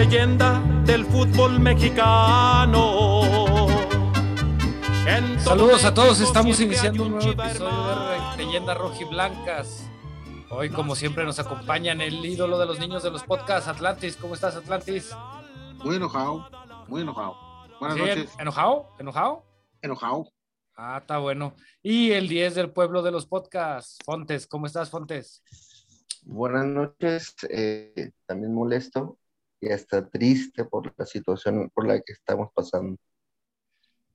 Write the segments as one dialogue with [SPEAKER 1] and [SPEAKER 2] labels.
[SPEAKER 1] leyenda del fútbol mexicano.
[SPEAKER 2] Saludos a todos, estamos iniciando un nuevo episodio de Leyendas Rojiblancas. Hoy, como siempre, nos acompañan el ídolo de los niños de los podcasts, Atlantis. ¿Cómo estás, Atlantis?
[SPEAKER 3] Muy enojado, muy enojado. Buenas
[SPEAKER 2] Sí,
[SPEAKER 3] noches.
[SPEAKER 2] ¿Enojado? ¿Enojado?
[SPEAKER 3] Enojado.
[SPEAKER 2] Ah, está bueno. Y el 10 del pueblo de los podcasts, Fontes. ¿Cómo estás, Fontes?
[SPEAKER 4] Buenas noches, eh, también molesto y hasta triste por la situación por la que estamos pasando.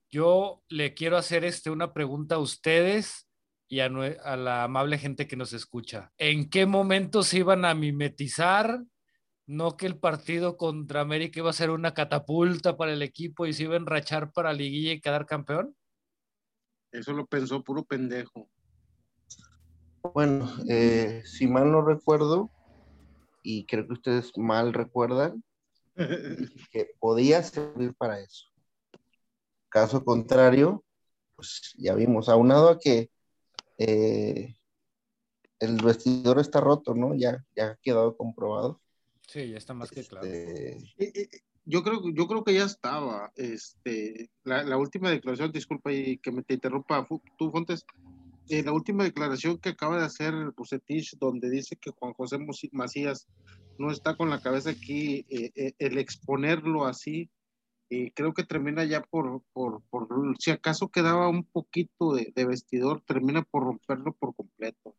[SPEAKER 2] Yo le quiero hacer este, una pregunta a ustedes y a, la amable gente que nos escucha. ¿En qué momento se iban a mimetizar? No que el partido contra América iba a ser una catapulta para el equipo y se iba a enrachar para liguilla y quedar campeón.
[SPEAKER 3] Eso lo pensó puro pendejo.
[SPEAKER 4] Bueno, eh, si mal no recuerdo, y creo que ustedes mal recuerdan, que podía servir para eso. Caso contrario, pues ya vimos, aunado a que eh, el vestidor está roto, ¿no? Ya, ya ha quedado comprobado.
[SPEAKER 2] Sí, ya está más que claro.
[SPEAKER 4] Este,
[SPEAKER 3] Eh, eh, Yo creo, yo creo que ya estaba. Este, la, la última declaración, disculpa y que me te interrumpa, tú, Fontes. Eh, la última declaración que acaba de hacer Bucetich, donde dice que Juan José Macías no está con la cabeza aquí, eh, eh, el exponerlo así, eh, creo que termina ya por, por, por, si acaso quedaba un poquito de, de vestidor, termina por romperlo por completo.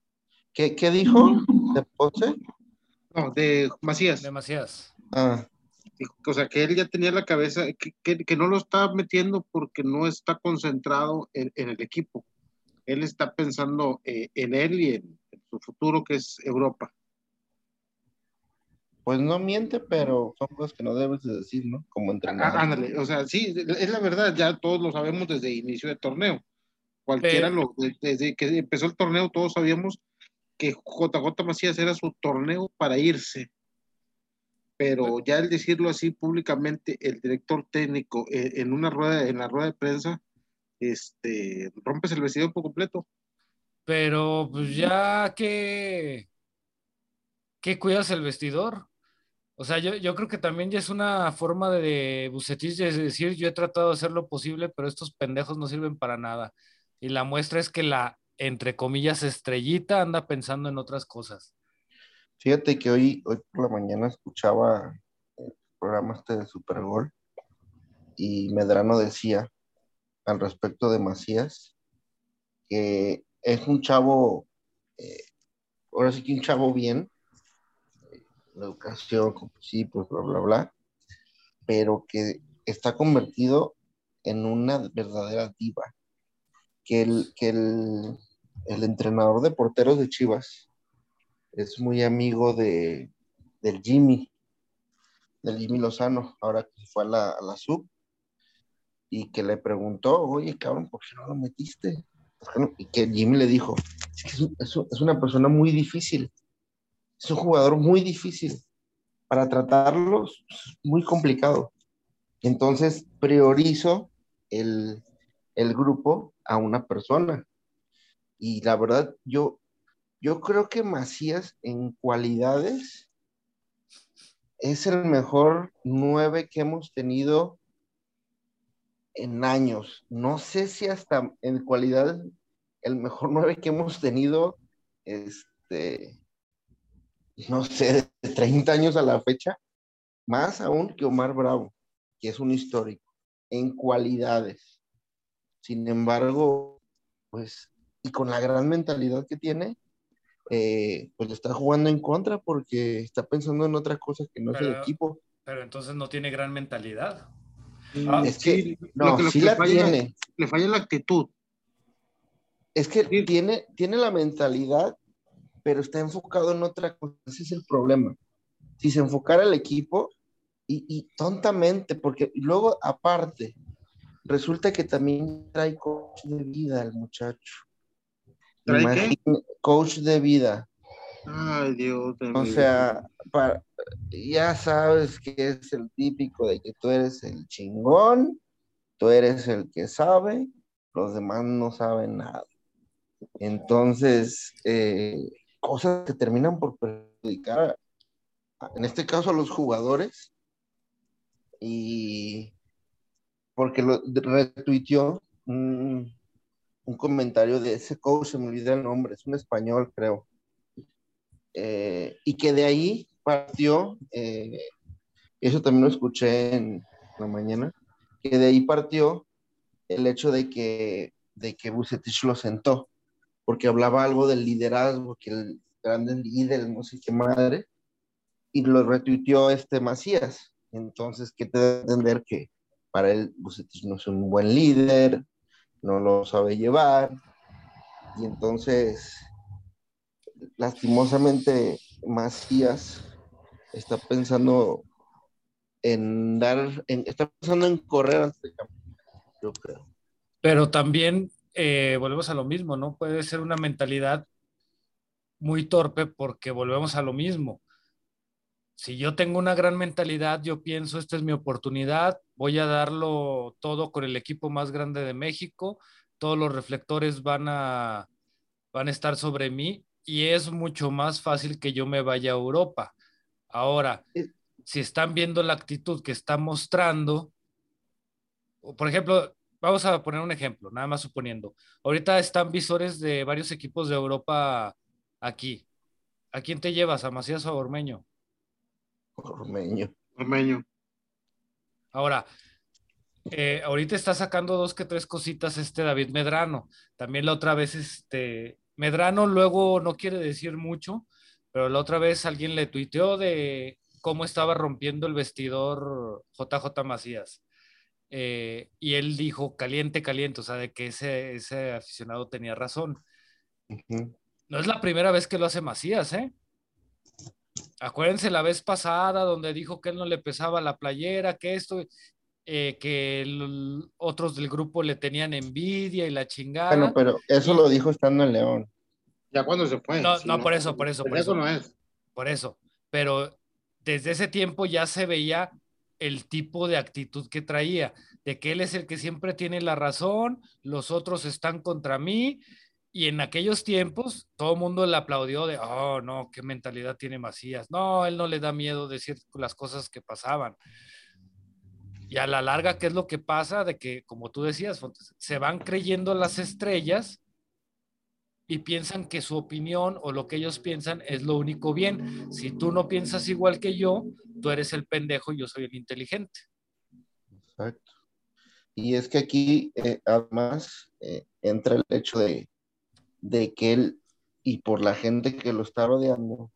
[SPEAKER 4] ¿qué, qué dijo de Ponce?
[SPEAKER 3] No, de Macías.
[SPEAKER 2] Demasiadas.
[SPEAKER 4] Ah,
[SPEAKER 3] Dijo que, O sea, que él ya tenía la cabeza, que, que- que no lo está metiendo porque no está concentrado en, en el equipo. Él está pensando eh, en él y en, en su futuro, que es Europa.
[SPEAKER 4] pues no miente, pero son cosas que no debes de decir, ¿no? Como
[SPEAKER 3] Ah,
[SPEAKER 4] entrenador.
[SPEAKER 3] ándale, o sea, sí, es la verdad, ya todos lo sabemos desde inicio de torneo. Cualquiera
[SPEAKER 2] Pero-
[SPEAKER 3] lo, de- desde que empezó el torneo, todos sabíamos que JJ Macías era su torneo para irse. Pero ya el decirlo así públicamente, el director técnico eh, en una rueda, en la rueda de prensa, este, rompes el vestidor por completo.
[SPEAKER 2] Pero pues ya que, que cuidas el vestidor. O sea, yo, yo creo que también ya es una forma de Bucetich de decir, yo he tratado de hacer lo posible, pero estos pendejos no sirven para nada. Y la muestra es que la, entre comillas, estrellita anda pensando en otras cosas.
[SPEAKER 4] Fíjate que hoy, hoy por la mañana escuchaba el programa este de Super Gol y Medrano decía al respecto de Macías que es un chavo, eh, ahora sí que un chavo bien, la educación, con principios, bla, bla, bla, pero que está convertido en una verdadera diva. Que el, que el, el entrenador de porteros de Chivas, es muy amigo de, del Jimmy, del Jimmy Lozano, ahora que fue a la, a la sub, y que le preguntó, oye, cabrón, ¿por qué no lo metiste? ¿Por qué no?". Y que Jimmy le dijo, es, que es una persona muy difícil, es un jugador muy difícil, para tratarlo es muy complicado. Entonces priorizo el, el grupo a una persona. Y la verdad, yo, yo creo que Macías en cualidades es el mejor nueve que hemos tenido en años. No sé si hasta en cualidades el mejor nueve que hemos tenido, este, no sé, de 30 años a la fecha, más aún que Omar Bravo, que es un histórico, en cualidades. Sin embargo, pues, y con la gran mentalidad que tiene, eh, pues le está jugando en contra porque está pensando en otra cosa que no es el equipo.
[SPEAKER 2] Pero entonces no tiene gran mentalidad.
[SPEAKER 3] Ah,
[SPEAKER 4] es que,
[SPEAKER 3] sí,
[SPEAKER 4] no,
[SPEAKER 3] lo que- lo
[SPEAKER 4] sí
[SPEAKER 3] que
[SPEAKER 4] la
[SPEAKER 3] falla-
[SPEAKER 4] tiene.
[SPEAKER 3] Le falla la actitud.
[SPEAKER 4] Es que
[SPEAKER 3] Sí.
[SPEAKER 4] tiene, tiene la mentalidad, pero está enfocado en otra cosa. Ese es el problema. Si se enfocara el equipo y, y tontamente, porque luego aparte, resulta que también trae coach de vida el muchacho.
[SPEAKER 3] ¿Trae qué?
[SPEAKER 4] Coach de vida.
[SPEAKER 3] Ay, Dios de
[SPEAKER 4] O sea, para- ya sabes que es el típico de que tú eres el chingón, tú eres el que sabe, los demás no saben nada. Entonces, eh, cosas que terminan por perjudicar, en este caso a los jugadores, y porque lo retuiteó un, un comentario de ese coach, se me olvida el nombre, es un español, creo. Eh, y que de ahí partió, eh, eso también lo escuché en la mañana, que de ahí partió el hecho de que, de que Bucetich lo sentó, porque hablaba algo del liderazgo, que el grande líder, no sé qué madre, y lo retuiteó este Macías. Entonces, ¿qué te da entender que para él Bucetich no es un buen líder, no lo sabe llevar, y entonces, lastimosamente, Macías está pensando en dar, en, está pensando en correr antes de campeón, yo creo.
[SPEAKER 2] Pero también eh, volvemos a lo mismo, ¿no? Puede ser una mentalidad muy torpe porque volvemos a lo mismo. Si yo tengo una gran mentalidad, yo pienso, esta es mi oportunidad, voy a darlo todo con el equipo más grande de México, todos los reflectores van a, van a estar sobre mí y es mucho más fácil que yo me vaya a Europa. Ahora, si están viendo la actitud que está mostrando, por ejemplo, vamos a poner un ejemplo, nada más suponiendo. Ahorita están visores de varios equipos de Europa aquí. ¿A quién te llevas? ¿A Macías o a Ormeño?
[SPEAKER 4] Ormeño.
[SPEAKER 3] Ormeño.
[SPEAKER 2] Ahora, eh, ahorita está sacando dos que tres cositas este David Medrano. También la otra vez, este, Medrano luego no quiere decir mucho, pero la otra vez alguien le tuiteó de cómo estaba rompiendo el vestidor JJ Macías. Eh, y él dijo caliente, caliente, o sea, de que ese, ese aficionado tenía razón. No es la primera vez que lo hace Macías, ¿eh? Acuérdense la vez pasada donde dijo que él no le pesaba la playera, que esto, eh, que otros del grupo le tenían envidia y la chingada.
[SPEAKER 4] Bueno, pero eso lo dijo estando en León.
[SPEAKER 3] Ya cuando se fue.
[SPEAKER 2] No, no, por eso, por eso, por eso.
[SPEAKER 3] no es.
[SPEAKER 2] Por eso. Pero desde ese tiempo ya se veía el tipo de actitud que traía, de que él es el que siempre tiene la razón, los otros están contra mí, y en aquellos tiempos todo el mundo le aplaudió de, oh, no, qué mentalidad tiene Macías, no, él no le da miedo decir las cosas que pasaban. Y a la larga, ¿qué es lo que pasa? De que, como tú decías, se van creyendo las estrellas y piensan que su opinión o lo que ellos piensan es lo único bien. Si tú no piensas igual que yo, tú eres el pendejo y yo soy el inteligente.
[SPEAKER 4] Exacto. Y es que aquí, eh, además, eh, entra el hecho de, de, que él, y por la gente que lo está rodeando,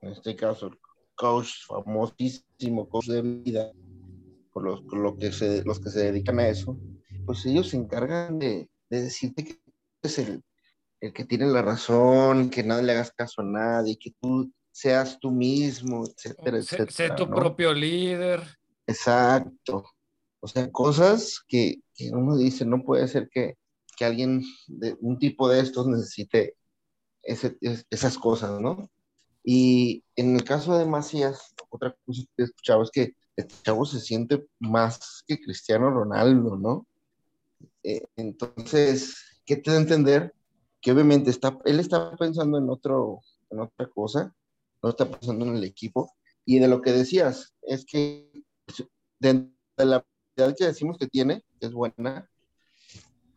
[SPEAKER 4] en este caso, el coach, famosísimo coach de vida, por los, lo que se, los que se dedican a eso, pues ellos se encargan de, de decirte que es el, el que tiene la razón, que no le hagas caso a nadie, que tú seas tú mismo, etcétera, etcétera.
[SPEAKER 2] Sé tu propio líder.
[SPEAKER 4] Exacto. O sea, cosas que, que uno dice, no puede ser que, que, alguien de un tipo de estos necesite ese, esas cosas, ¿no? Y en el caso de Macías, otra cosa que he escuchado es que este chavo se siente más que Cristiano Ronaldo, ¿no? Eh, entonces, ¿qué te da a entender? que obviamente está, él está pensando en, otro, en otra cosa, no está pensando en el equipo. Y de lo que decías, es que dentro de la realidad que decimos que tiene, es buena,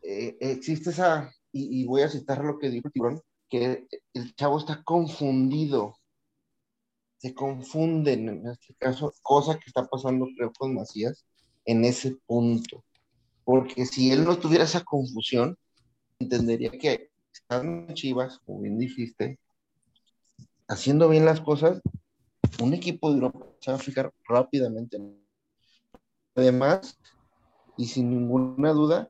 [SPEAKER 4] eh, existe esa, y, voy a citar lo que dijo Tiburón, que el chavo está confundido, confunden en este caso, cosa que está pasando creo con Macías en ese punto. Porque si él no tuviera esa confusión, entendería que están Chivas, como bien dijiste, haciendo bien las cosas, un equipo de Europa se va a fijar rápidamente. Además, y sin ninguna duda,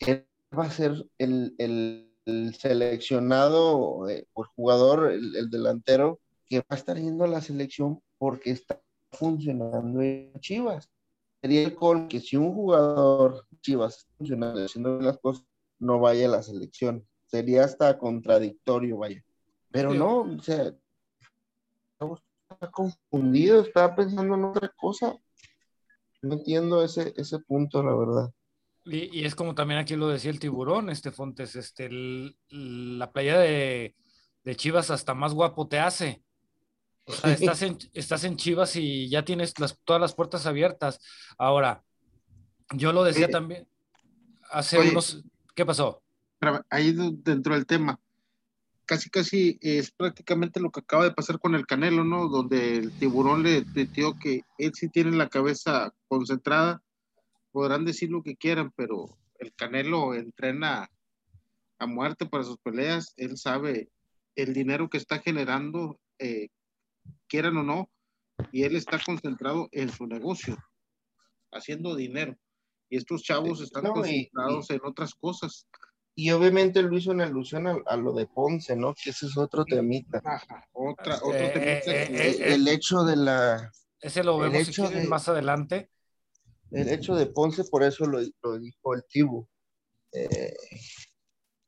[SPEAKER 4] él va a ser el, el, seleccionado eh, por jugador, el, delantero, que va a estar yendo a la selección porque está funcionando en Chivas. Sería el con que si un jugador Chivas está funcionando, haciendo las cosas, no vaya a la selección sería hasta contradictorio, vaya. Pero no, o sea, está confundido, estaba pensando en otra cosa. No entiendo ese, ese punto, la verdad.
[SPEAKER 2] Y, es como también aquí lo decía el tiburón, este Fontes, este, la playa de, de, Chivas hasta más guapo te hace. O sea, estás en, estás en Chivas y ya tienes las, todas las puertas abiertas. Ahora, yo lo decía
[SPEAKER 3] Oye.
[SPEAKER 2] también hace
[SPEAKER 3] Oye.
[SPEAKER 2] unos... ¿Qué pasó?
[SPEAKER 3] Ahí de- dentro del tema, casi casi es prácticamente lo que acaba de pasar con el Canelo, ¿no? Donde el tiburón le advirtió que él sí tiene la cabeza concentrada, podrán decir lo que quieran, pero el Canelo entrena a muerte para sus peleas, él sabe el dinero que está generando, eh, quieran o no, y él está concentrado en su negocio, haciendo dinero. Y estos chavos están
[SPEAKER 4] No, y-
[SPEAKER 3] concentrados en otras cosas.
[SPEAKER 4] Y obviamente lo hizo en alusión a, a lo de Ponce, ¿no? Que ese es otro temita.
[SPEAKER 3] Ajá, otra, otro
[SPEAKER 2] Eh,
[SPEAKER 3] temita
[SPEAKER 2] eh, eh,
[SPEAKER 4] El, el hecho de la,
[SPEAKER 2] Ese lo vemos
[SPEAKER 4] hecho de-
[SPEAKER 2] más adelante.
[SPEAKER 4] el hecho de Ponce, por eso lo, lo dijo el Tibu. Eh,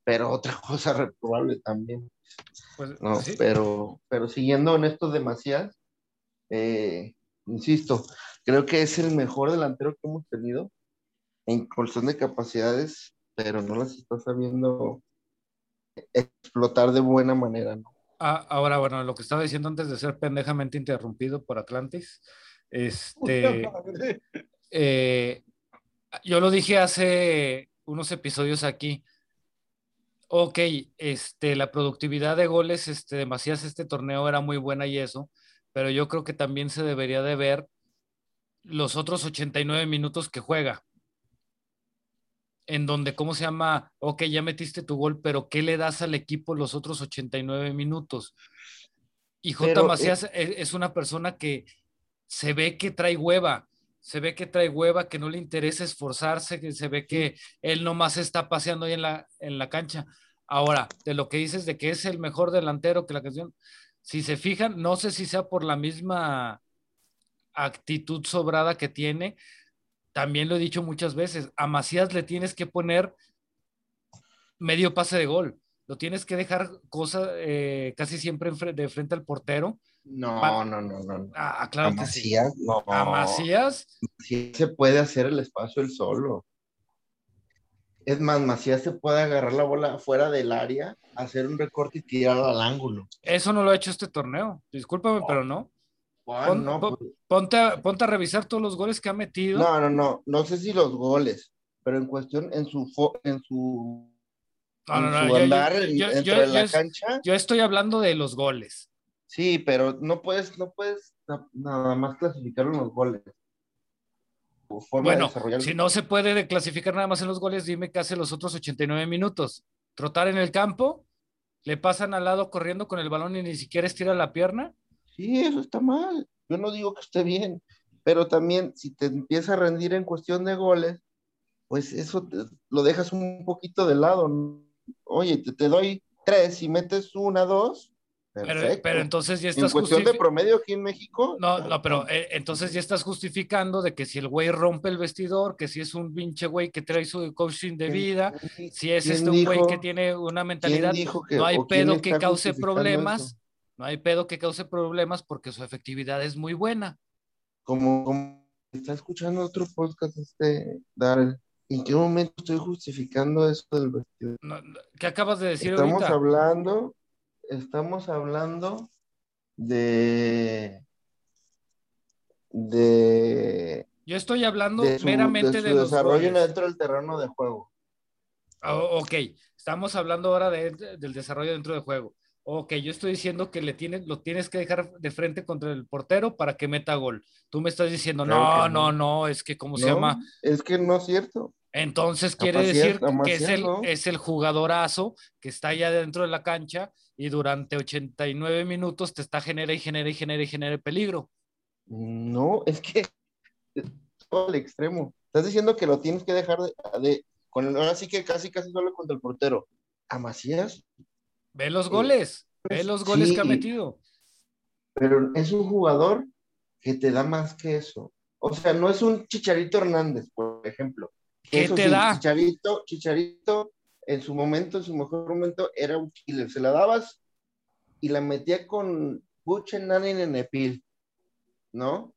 [SPEAKER 4] pero otra cosa reprobable también.
[SPEAKER 2] Pues,
[SPEAKER 4] No,
[SPEAKER 2] sí.
[SPEAKER 4] pero, pero siguiendo en esto de Macías, eh, insisto, creo que es el mejor delantero que hemos tenido en cuestión de capacidades, pero no las está sabiendo explotar de buena manera, ¿no?
[SPEAKER 2] Ah, ahora, bueno, lo que estaba diciendo antes de ser pendejamente interrumpido por Atlantis, este, eh, yo lo dije hace unos episodios aquí. Ok, este, la productividad de goles este, de Macías este torneo era muy buena y eso, pero yo creo que también se debería de ver los otros 89 minutos que juega. En donde, ¿cómo se llama? Ok, ya metiste tu gol, pero ¿qué le das al equipo los otros 89 minutos? Y J.
[SPEAKER 4] Pero,
[SPEAKER 2] Macías es, es una persona que se ve que trae hueva, se ve que trae hueva, que no le interesa esforzarse, que se ve que él nomás está paseando ahí en la, en la cancha. Ahora, de lo que dices de que es el mejor delantero que la canción, si se fijan, no sé si sea por la misma actitud sobrada que tiene, también lo he dicho muchas veces, a Macías le tienes que poner medio pase de gol, lo tienes que dejar cosa eh, casi siempre de frente al portero.
[SPEAKER 4] No, no, no, no. no.
[SPEAKER 2] Ah,
[SPEAKER 4] A
[SPEAKER 2] claro que sí.
[SPEAKER 4] Macías, no.
[SPEAKER 2] A Macías,
[SPEAKER 4] Macías se puede hacer el espacio él solo. Es más, Macías se puede agarrar la bola fuera del área, hacer un recorte y tirarla al ángulo.
[SPEAKER 2] eso no lo ha hecho este torneo. Discúlpame, pero no.
[SPEAKER 4] Ah,
[SPEAKER 2] Pon-
[SPEAKER 4] no,
[SPEAKER 2] pon-
[SPEAKER 4] pues-
[SPEAKER 2] Ponte a, ponte a revisar todos los goles que ha metido.
[SPEAKER 4] no, no, no, no sé si los goles, pero en cuestión, en su, fo- en su,
[SPEAKER 2] No, no,
[SPEAKER 4] en
[SPEAKER 2] no,
[SPEAKER 4] su andar la cancha,
[SPEAKER 2] Yo estoy hablando de los goles.
[SPEAKER 4] Sí, pero no puedes, no puedes na- nada más clasificarlo en los goles. De
[SPEAKER 2] Bueno, si no se puede de clasificar nada más en los goles, dime qué hace los otros 89 minutos. Trotar en el campo, le pasan al lado corriendo con el balón y ni siquiera estira la pierna.
[SPEAKER 4] Sí, eso está mal. Yo no digo que esté bien, pero también si te empieza a rendir en cuestión de goles, pues eso te- lo dejas un poquito de lado. Oye, te, te doy tres y metes una, dos.
[SPEAKER 2] Pero, entonces ya
[SPEAKER 4] en
[SPEAKER 2] estás
[SPEAKER 4] cuestión de promedio aquí en México.
[SPEAKER 2] No, no, pero eh, entonces ya estás justificando de que si el güey rompe el vestidor, que si es un pinche güey que trae su coaching de
[SPEAKER 4] ¿quién-
[SPEAKER 2] vida, si es este un güey que tiene una mentalidad,
[SPEAKER 4] que-
[SPEAKER 2] no hay pedo que cause problemas,
[SPEAKER 4] eso?
[SPEAKER 2] no hay pedo que cause problemas porque su efectividad es muy buena.
[SPEAKER 4] Como, como está escuchando otro podcast, este, Darrell, ¿en qué momento estoy justificando eso del vestidor?
[SPEAKER 2] No, ¿Qué acabas de decir
[SPEAKER 4] Estamos
[SPEAKER 2] ahorita?
[SPEAKER 4] hablando, estamos hablando de, de,
[SPEAKER 2] Yo estoy hablando
[SPEAKER 4] de su,
[SPEAKER 2] meramente
[SPEAKER 4] de
[SPEAKER 2] de, los
[SPEAKER 4] desarrollo
[SPEAKER 2] goles.
[SPEAKER 4] dentro del terreno de juego.
[SPEAKER 2] Oh, ok, estamos hablando ahora de- de- del desarrollo dentro del juego. Ok, yo estoy diciendo que le tienes, lo tienes que dejar de frente contra el portero para que meta gol. Tú me estás diciendo,
[SPEAKER 4] Claro
[SPEAKER 2] no, no,
[SPEAKER 4] no.
[SPEAKER 2] no, es que ¿cómo se llama?
[SPEAKER 4] Es que no es cierto.
[SPEAKER 2] Entonces quiere decir que es el, es el jugadorazo que está allá dentro de la cancha y durante 89 minutos te está genera y genera y genera y genera peligro.
[SPEAKER 4] No, es que todo al extremo. Estás diciendo que lo tienes que dejar de, de- con el- ahora sí que casi casi solo contra el portero. A Macías,
[SPEAKER 2] Ve los
[SPEAKER 4] Sí.
[SPEAKER 2] goles, ve los goles que ha metido.
[SPEAKER 4] pero es un jugador que te da más que eso. O sea, no es un Chicharito Hernández, por ejemplo.
[SPEAKER 2] ¿Qué
[SPEAKER 4] Eso
[SPEAKER 2] te
[SPEAKER 4] sí,
[SPEAKER 2] da?
[SPEAKER 4] Chicharito, Chicharito, en su momento, en su mejor momento, era un killer. Se la dabas y la metía con Buchen Nanin en Nepil, ¿no?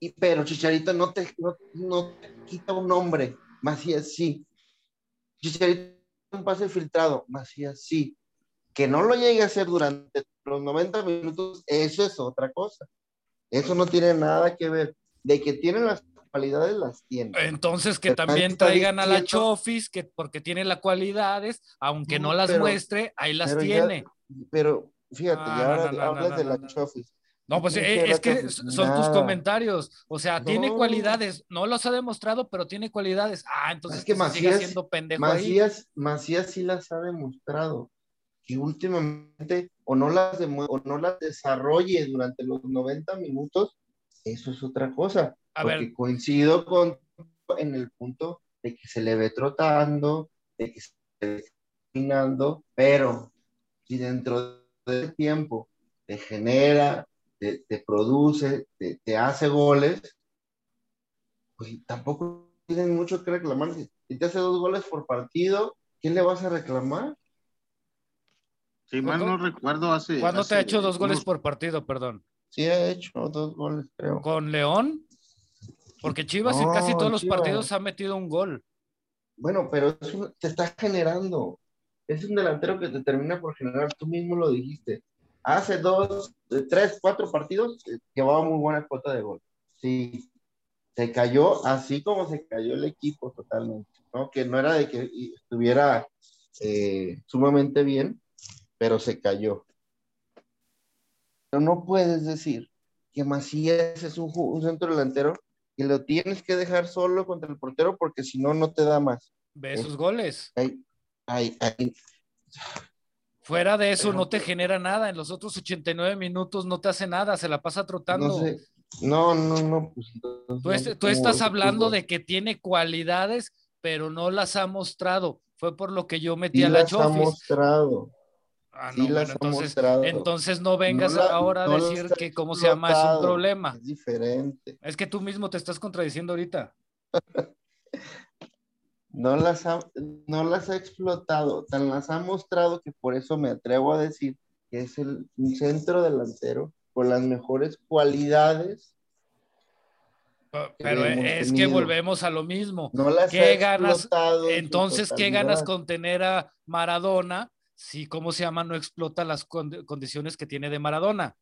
[SPEAKER 4] Y, pero Chicharito no te, no, no te quita un nombre, Macías sí. Chicharito un pase filtrado, Macías sí. Que no lo llegue a hacer durante los 90 minutos, eso es otra cosa. Eso no tiene nada que ver. De que tiene las cualidades, las tiene.
[SPEAKER 2] Entonces que
[SPEAKER 4] Pero
[SPEAKER 2] también traigan a la
[SPEAKER 4] diciendo-
[SPEAKER 2] Chofis, que porque tiene las cualidades, aunque no
[SPEAKER 4] No,
[SPEAKER 2] las
[SPEAKER 4] pero-
[SPEAKER 2] muestre, ahí las
[SPEAKER 4] pero ya-
[SPEAKER 2] tiene.
[SPEAKER 4] Pero fíjate,
[SPEAKER 2] Ah,
[SPEAKER 4] ya
[SPEAKER 2] no,
[SPEAKER 4] ahora
[SPEAKER 2] no,
[SPEAKER 4] hablas de la
[SPEAKER 2] no.
[SPEAKER 4] Chofis.
[SPEAKER 2] No, pues eh, es que son tus
[SPEAKER 4] nada.
[SPEAKER 2] comentarios. O sea, tiene cualidades, no los ha demostrado, pero tiene cualidades. Ah, entonces
[SPEAKER 4] Es que
[SPEAKER 2] que
[SPEAKER 4] Macías-
[SPEAKER 2] siendo pendejo ahí.
[SPEAKER 4] Macías, Macías sí las ha demostrado que últimamente o no las o no las desarrolle durante los 90 minutos, eso es otra cosa.
[SPEAKER 2] A
[SPEAKER 4] porque
[SPEAKER 2] ver,
[SPEAKER 4] coincido con en el punto de que se le ve trotando, de que se le ve caminando, pero si dentro de ese tiempo te genera, te, te produce, te, te hace goles, pues tampoco tienen mucho que reclamar. Si te hace dos goles por partido, ¿qué le vas a reclamar?
[SPEAKER 3] Si mal no recuerdo, hace.
[SPEAKER 2] ¿cuándo te ha
[SPEAKER 3] hace
[SPEAKER 2] hecho dos goles
[SPEAKER 3] unos-
[SPEAKER 2] por partido, perdón?
[SPEAKER 4] Sí ha hecho dos goles, creo.
[SPEAKER 2] ¿Con León? Porque Chivas en
[SPEAKER 4] No,
[SPEAKER 2] casi todos los partidos ha metido un gol.
[SPEAKER 4] Bueno, pero es un- te está generando. Es un delantero que te termina por generar. Tú mismo lo dijiste. Hace dos, eh, tres, cuatro partidos eh, llevaba muy buena cuota de gol. Sí. Se cayó así como se cayó el equipo totalmente. ¿no? Que no era de que estuviera eh, sumamente bien, pero se cayó. Pero no puedes decir que Macías es un, un centro delantero que lo tienes que dejar solo contra el portero porque si no, no te da más.
[SPEAKER 2] Ve
[SPEAKER 4] Eh.
[SPEAKER 2] sus goles.
[SPEAKER 4] Ay, ay, ay.
[SPEAKER 2] Fuera de eso
[SPEAKER 4] Pero-
[SPEAKER 2] no te genera nada. En los otros 89 minutos no te hace nada. Se la pasa trotando.
[SPEAKER 4] No sé. No, no, no. Pues,
[SPEAKER 2] Tú, es- estás hablando de que tiene cualidades, pero no las ha mostrado. Fue por lo que yo metí
[SPEAKER 4] Sí
[SPEAKER 2] a la
[SPEAKER 4] las ha mostrado.
[SPEAKER 2] Ah,
[SPEAKER 4] sí
[SPEAKER 2] no,
[SPEAKER 4] las
[SPEAKER 2] bueno, entonces,
[SPEAKER 4] mostrado.
[SPEAKER 2] entonces no vengas
[SPEAKER 4] No la-
[SPEAKER 2] ahora a
[SPEAKER 4] no
[SPEAKER 2] decir que cómo se llama es un problema.
[SPEAKER 4] Es diferente.
[SPEAKER 2] Es que tú mismo te estás contradiciendo ahorita.
[SPEAKER 4] No las ha, no las ha explotado, tan las ha mostrado que por eso me atrevo a decir que es el un centro delantero con las mejores cualidades.
[SPEAKER 2] Pero
[SPEAKER 4] hemos
[SPEAKER 2] es que volvemos a lo mismo.
[SPEAKER 4] No las
[SPEAKER 2] ¿Qué
[SPEAKER 4] ha
[SPEAKER 2] ganas? Entonces, ¿qué ganas con tener a Maradona si, ¿cómo se llama? No explota las condi- condiciones que tiene de Maradona.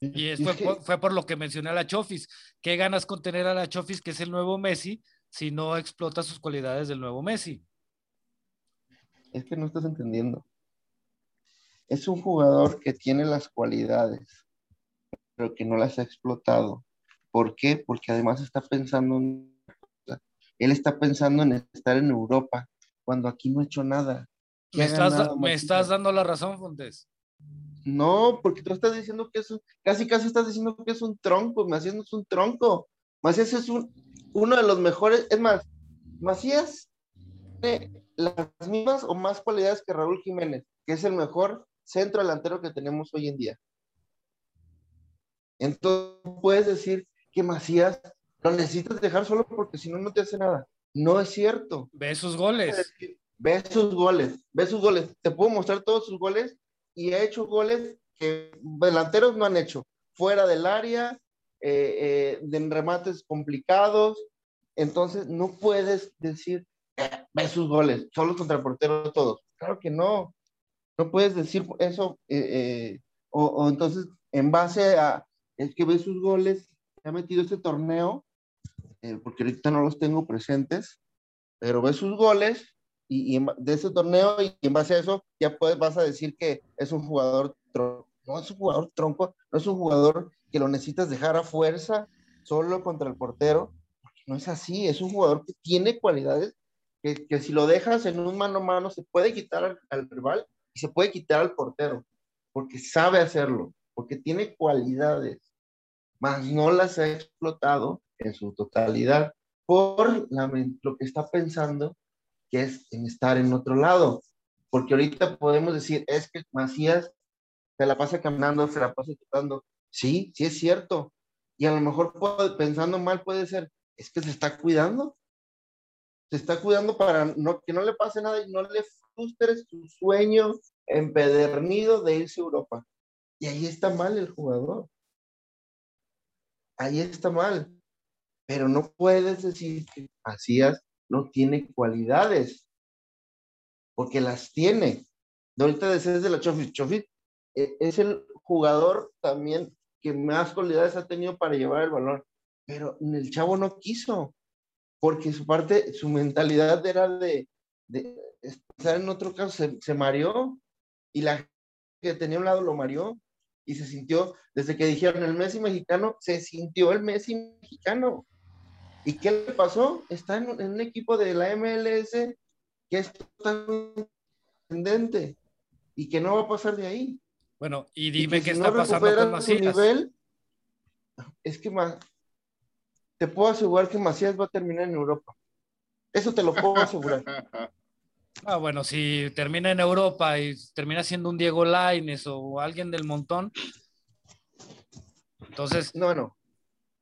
[SPEAKER 2] Y es-
[SPEAKER 4] Es
[SPEAKER 2] fue,
[SPEAKER 4] que-
[SPEAKER 2] por, fue por lo que mencioné a la Chofis. ¿Qué ganas con tener a la Chofis, que es el nuevo Messi, si no explota sus cualidades del nuevo Messi?
[SPEAKER 4] Es que no estás entendiendo. Es un jugador que tiene las cualidades, pero que no las ha explotado. ¿Por qué? Porque además está pensando en... Él está pensando en estar en Europa, cuando aquí no ha hecho nada. ¿Qué
[SPEAKER 2] Me estás, me estás dando la razón, Fontes.
[SPEAKER 4] No, porque tú estás diciendo que es un, casi casi estás diciendo que es un tronco, Macías no es un tronco. Macías es un, uno de los mejores, es más, Macías tiene las mismas o más cualidades que Raúl Jiménez, que es el mejor centro delantero que tenemos hoy en día. Entonces, puedes decir que Macías lo necesitas dejar solo porque si no, no te hace nada. No es cierto.
[SPEAKER 2] Ve sus goles.
[SPEAKER 4] Ve sus goles, ve sus goles. Te puedo mostrar todos sus goles y ha hecho goles que delanteros no han hecho. Fuera del área, eh, eh, de remates complicados. Entonces, no puedes decir, "Eh, ve sus goles, solo contra el portero todos. Claro que no. No puedes decir eso. eh, eh, o, o entonces, en base a, es que ve sus goles, ha metido este torneo, eh, porque ahorita no los tengo presentes, pero ve sus goles y, y de ese torneo y en base a eso ya puedes, vas a decir que es un jugador tronco. No es un jugador tronco, no es un jugador que lo necesitas dejar a fuerza solo contra el portero, no es así, es un jugador que tiene cualidades que, que si lo dejas en un mano a mano se puede quitar al, al rival y se puede quitar al portero, porque sabe hacerlo, porque tiene cualidades, mas no las ha explotado en su totalidad por la lo que está pensando que es en estar en otro lado. Porque ahorita podemos decir, es que Macías se la pasa caminando, se la pasa tratando. Sí, sí es cierto. Y a lo mejor pensando mal puede ser, es que se está cuidando. Se está cuidando para que no le pase nada y no le frustre su sueño empedernido de irse a Europa. Y ahí está mal el jugador. Ahí está mal. Pero no puedes decir que Macías no tiene cualidades, porque las tiene. ahorita decías de la Chofis. Chofis eh, es el jugador también que más cualidades ha tenido para llevar el balón, pero el chavo no quiso, porque su parte, su mentalidad era de, estar en otro caso, se, se mareó y la que tenía un lado lo mareó y se sintió, desde que dijeron el Messi mexicano, se sintió el Messi mexicano. ¿Y qué le pasó? Está en, en un equipo de la MLS que es totalmente ascendente y que no va a pasar de ahí.
[SPEAKER 2] Bueno, y
[SPEAKER 4] Y
[SPEAKER 2] dime
[SPEAKER 4] que
[SPEAKER 2] qué
[SPEAKER 4] si
[SPEAKER 2] está
[SPEAKER 4] no
[SPEAKER 2] pasando con Macías.
[SPEAKER 4] nivel, es que Ma- te puedo asegurar que Macías va a terminar en Europa. Eso te lo puedo asegurar.
[SPEAKER 2] Ah, bueno, si termina en Europa y termina siendo un Diego Lainez o alguien del montón, entonces,
[SPEAKER 4] No, no.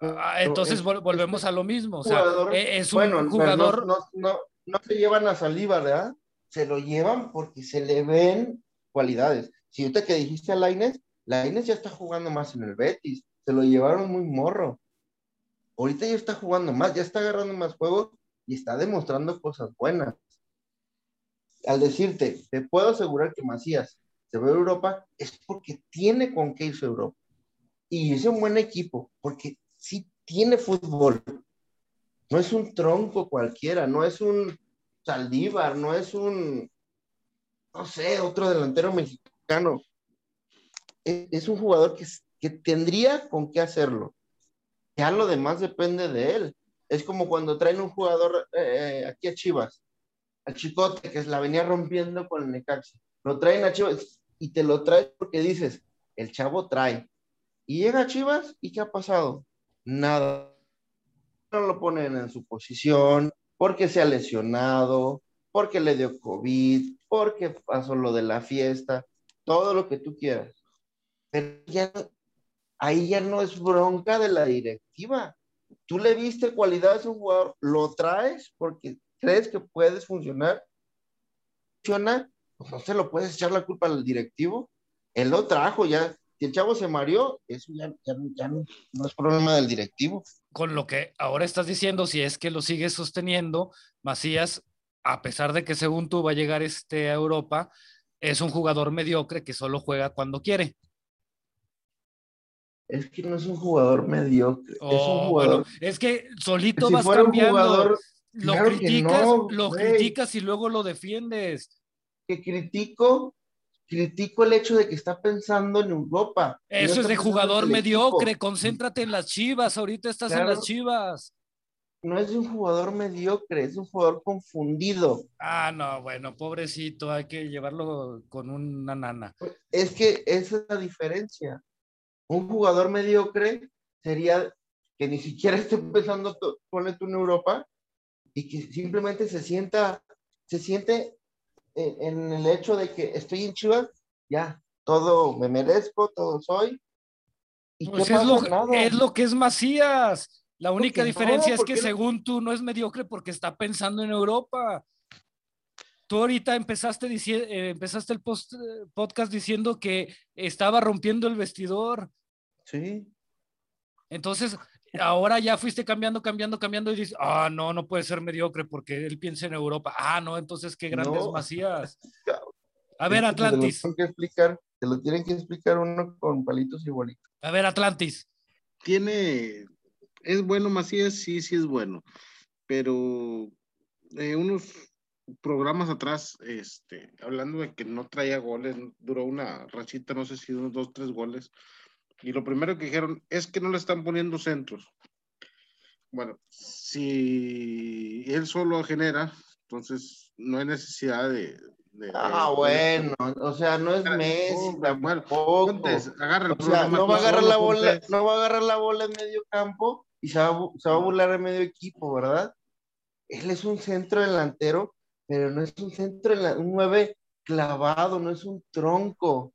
[SPEAKER 2] Ah, entonces
[SPEAKER 4] es-
[SPEAKER 2] vol- volvemos a lo mismo. O sea,
[SPEAKER 4] jugador-
[SPEAKER 2] eh, es un
[SPEAKER 4] bueno,
[SPEAKER 2] jugador.
[SPEAKER 4] No, no, no, no se llevan a saliva, ¿verdad? Se lo llevan porque se le ven cualidades. Si ahorita que dijiste a Lainez, Lainez ya está jugando más en el Betis. Se lo llevaron muy morro. Ahorita ya está jugando más, ya está agarrando más juegos y está demostrando cosas buenas. Al decirte, te puedo asegurar que Macías se va a Europa, es porque tiene con qué irse a Europa. Y es un buen equipo, porque sí tiene fútbol. No es un tronco cualquiera, no es un Saldívar, no es un, no sé, otro delantero mexicano. Es, es un jugador que, tendría con qué hacerlo. Ya lo demás depende de él. Es como cuando traen un jugador eh, aquí a Chivas, al Chicote, que la venía rompiendo con el Necaxa. Lo traen a Chivas y te lo traes porque dices, el chavo trae. Y llega a Chivas y ¿qué ha pasado? Nada. No lo ponen en su posición porque se ha lesionado, porque le dio COVID, porque pasó lo de la fiesta, todo lo que tú quieras. Pero ya, ahí ya no es bronca de la directiva. Tú le viste cualidades a un jugador, lo traes porque crees que puedes funcionar. Funciona, pues no se lo puedes echar la culpa al directivo. Él lo trajo ya. Si el chavo se mareó, eso ya, ya, ya no, no es problema del directivo.
[SPEAKER 2] con lo que ahora estás diciendo, si es que lo sigues sosteniendo, Macías, a pesar de que según tú va a llegar este a Europa, es un jugador mediocre que solo juega cuando quiere.
[SPEAKER 4] Es que no es un jugador mediocre. es un
[SPEAKER 2] Oh,
[SPEAKER 4] jugador.
[SPEAKER 2] bueno, es que solito
[SPEAKER 4] si
[SPEAKER 2] vas cambiando.
[SPEAKER 4] jugador
[SPEAKER 2] lo
[SPEAKER 4] claro
[SPEAKER 2] criticas,
[SPEAKER 4] no,
[SPEAKER 2] lo criticas y luego lo defiendes.
[SPEAKER 4] que critico, critico el hecho de que está pensando en Europa. no
[SPEAKER 2] Eso es de
[SPEAKER 4] pensando
[SPEAKER 2] jugador mediocre. Concéntrate en las chivas. Ahorita estás en las chivas.
[SPEAKER 4] No es un jugador mediocre, es un jugador confundido.
[SPEAKER 2] Ah, no, bueno, pobrecito, hay que llevarlo con una nana.
[SPEAKER 4] Es que esa es la diferencia. Un jugador mediocre sería que ni siquiera esté to- ponle tú en Europa, y que simplemente se sienta, se siente en, en el hecho de que estoy en Chivas, ya, todo me merezco, todo soy. ¿Y
[SPEAKER 2] Pues
[SPEAKER 4] qué
[SPEAKER 2] es,
[SPEAKER 4] pasa?
[SPEAKER 2] lo,
[SPEAKER 4] Nada.
[SPEAKER 2] es lo que es Macías. La única diferencia es que
[SPEAKER 4] no-
[SPEAKER 2] según tú no es mediocre porque está pensando en Europa. Tú ahorita empezaste, eh, empezaste el post- eh, podcast diciendo que estaba rompiendo el vestidor.
[SPEAKER 4] Sí.
[SPEAKER 2] Entonces, ahora ya fuiste cambiando, cambiando, cambiando y dices, ah, no, no puede ser mediocre porque él piensa en Europa. Ah, no, entonces qué grande es
[SPEAKER 4] No.
[SPEAKER 2] Macías. A ver,
[SPEAKER 4] que te lo
[SPEAKER 2] Atlantis.
[SPEAKER 4] que explicar, te lo tienen que explicar uno con palitos y bolitas.
[SPEAKER 2] A ver, Atlantis.
[SPEAKER 3] Tiene, es bueno Macías, sí, sí es bueno, pero eh, unos programas atrás, este, hablando de que no traía goles, duró una rachita, no sé si unos dos, tres goles, y lo primero que dijeron es que no le están poniendo centros. Bueno, si él solo genera, entonces no hay necesidad de... de-
[SPEAKER 4] Ah,
[SPEAKER 3] de-
[SPEAKER 4] bueno, o sea, no es
[SPEAKER 3] Ah,
[SPEAKER 4] Messi,
[SPEAKER 3] bueno. Pontes, agarra el
[SPEAKER 4] O sea, no va a agarrar la bola, no va a agarrar la bola en medio campo y se va, se va a burlar en medio equipo, ¿verdad? Él es un centro delantero, pero no es un centro, un 9 clavado, no es un tronco.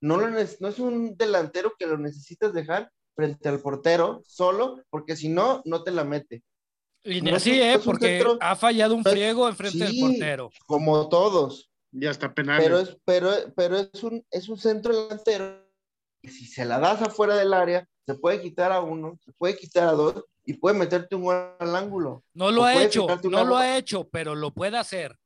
[SPEAKER 4] No, lo no es un delantero que lo necesitas dejar frente al portero solo, porque si no, no te la mete.
[SPEAKER 2] Y
[SPEAKER 4] No,
[SPEAKER 2] así, ¿eh? Porque
[SPEAKER 4] centro-
[SPEAKER 2] ha fallado un
[SPEAKER 4] no es-
[SPEAKER 2] friego enfrente del portero.
[SPEAKER 4] Como todos.
[SPEAKER 3] Ya está penal.
[SPEAKER 4] pero es, pero, pero es un, es un centro delantero que si se la das afuera del área, se puede quitar a uno, se puede quitar a dos y puede meterte un gol al ángulo.
[SPEAKER 2] No lo ha hecho, no lo ha hecho, pero lo puede hacer.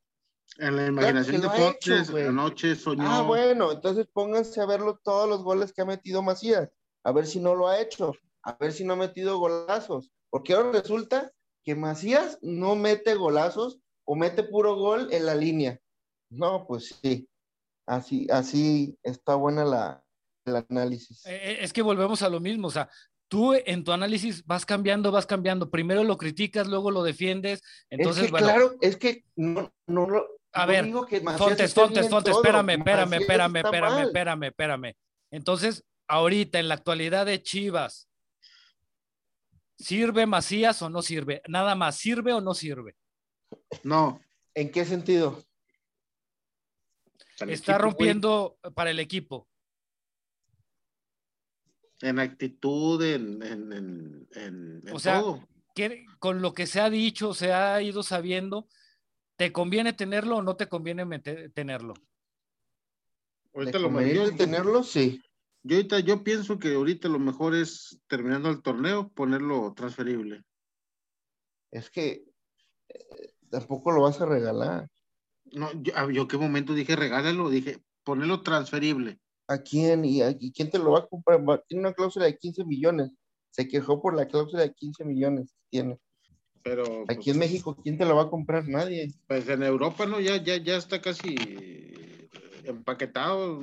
[SPEAKER 3] En la imaginación de
[SPEAKER 4] ha hecho,
[SPEAKER 3] anoche soñó.
[SPEAKER 4] Ah, bueno, entonces pónganse a ver los- todos los goles que ha metido Macías, a ver si no lo ha hecho, a ver si no ha metido golazos, porque ahora resulta que Macías no mete golazos o mete puro gol en la línea. No, pues sí, así, así está buena la, el análisis.
[SPEAKER 2] Eh, eh, Es que volvemos a lo mismo, o sea, tú en tu análisis vas cambiando, vas cambiando. Primero lo criticas, luego lo defiendes. Entonces,
[SPEAKER 4] es que
[SPEAKER 2] bueno,
[SPEAKER 4] claro, es que no, no lo...
[SPEAKER 2] a
[SPEAKER 4] no
[SPEAKER 2] ver, Fontes, Fontes, Fontes, espérame, espérame, espérame, espérame, espérame, espérame. Entonces, ahorita en la actualidad de Chivas, ¿sirve Macías o no sirve? Nada más, ¿sirve o no sirve?
[SPEAKER 3] No.
[SPEAKER 4] ¿En qué sentido?
[SPEAKER 2] Está
[SPEAKER 3] equipo, güey,
[SPEAKER 2] rompiendo para el equipo.
[SPEAKER 3] En actitud, en, en, en, en- en
[SPEAKER 2] O sea,
[SPEAKER 3] todo.
[SPEAKER 2] ¿Qué- con lo que se ha dicho, se ha ido sabiendo, ¿te conviene tenerlo o no te conviene tenerlo?
[SPEAKER 3] Ahorita
[SPEAKER 4] ¿De
[SPEAKER 3] lo mejor,
[SPEAKER 4] tenerlo? Sí.
[SPEAKER 3] yo ahorita yo pienso que ahorita lo mejor es terminando el torneo ponerlo transferible.
[SPEAKER 4] Es que eh, tampoco lo vas a regalar.
[SPEAKER 3] No, yo, ah, yo qué momento dije regálalo, dije ponerlo transferible.
[SPEAKER 4] ¿A quién? ¿Y, a- y quién te lo va a comprar? Va- Tiene una cláusula de 15 millones. Se quejó por la cláusula de 15 millones que tiene.
[SPEAKER 3] Pero
[SPEAKER 4] Aquí
[SPEAKER 3] pues,
[SPEAKER 4] en México, ¿quién te lo va a comprar? Nadie.
[SPEAKER 3] pues, en Europa no, ya, ya, ya está casi empaquetado.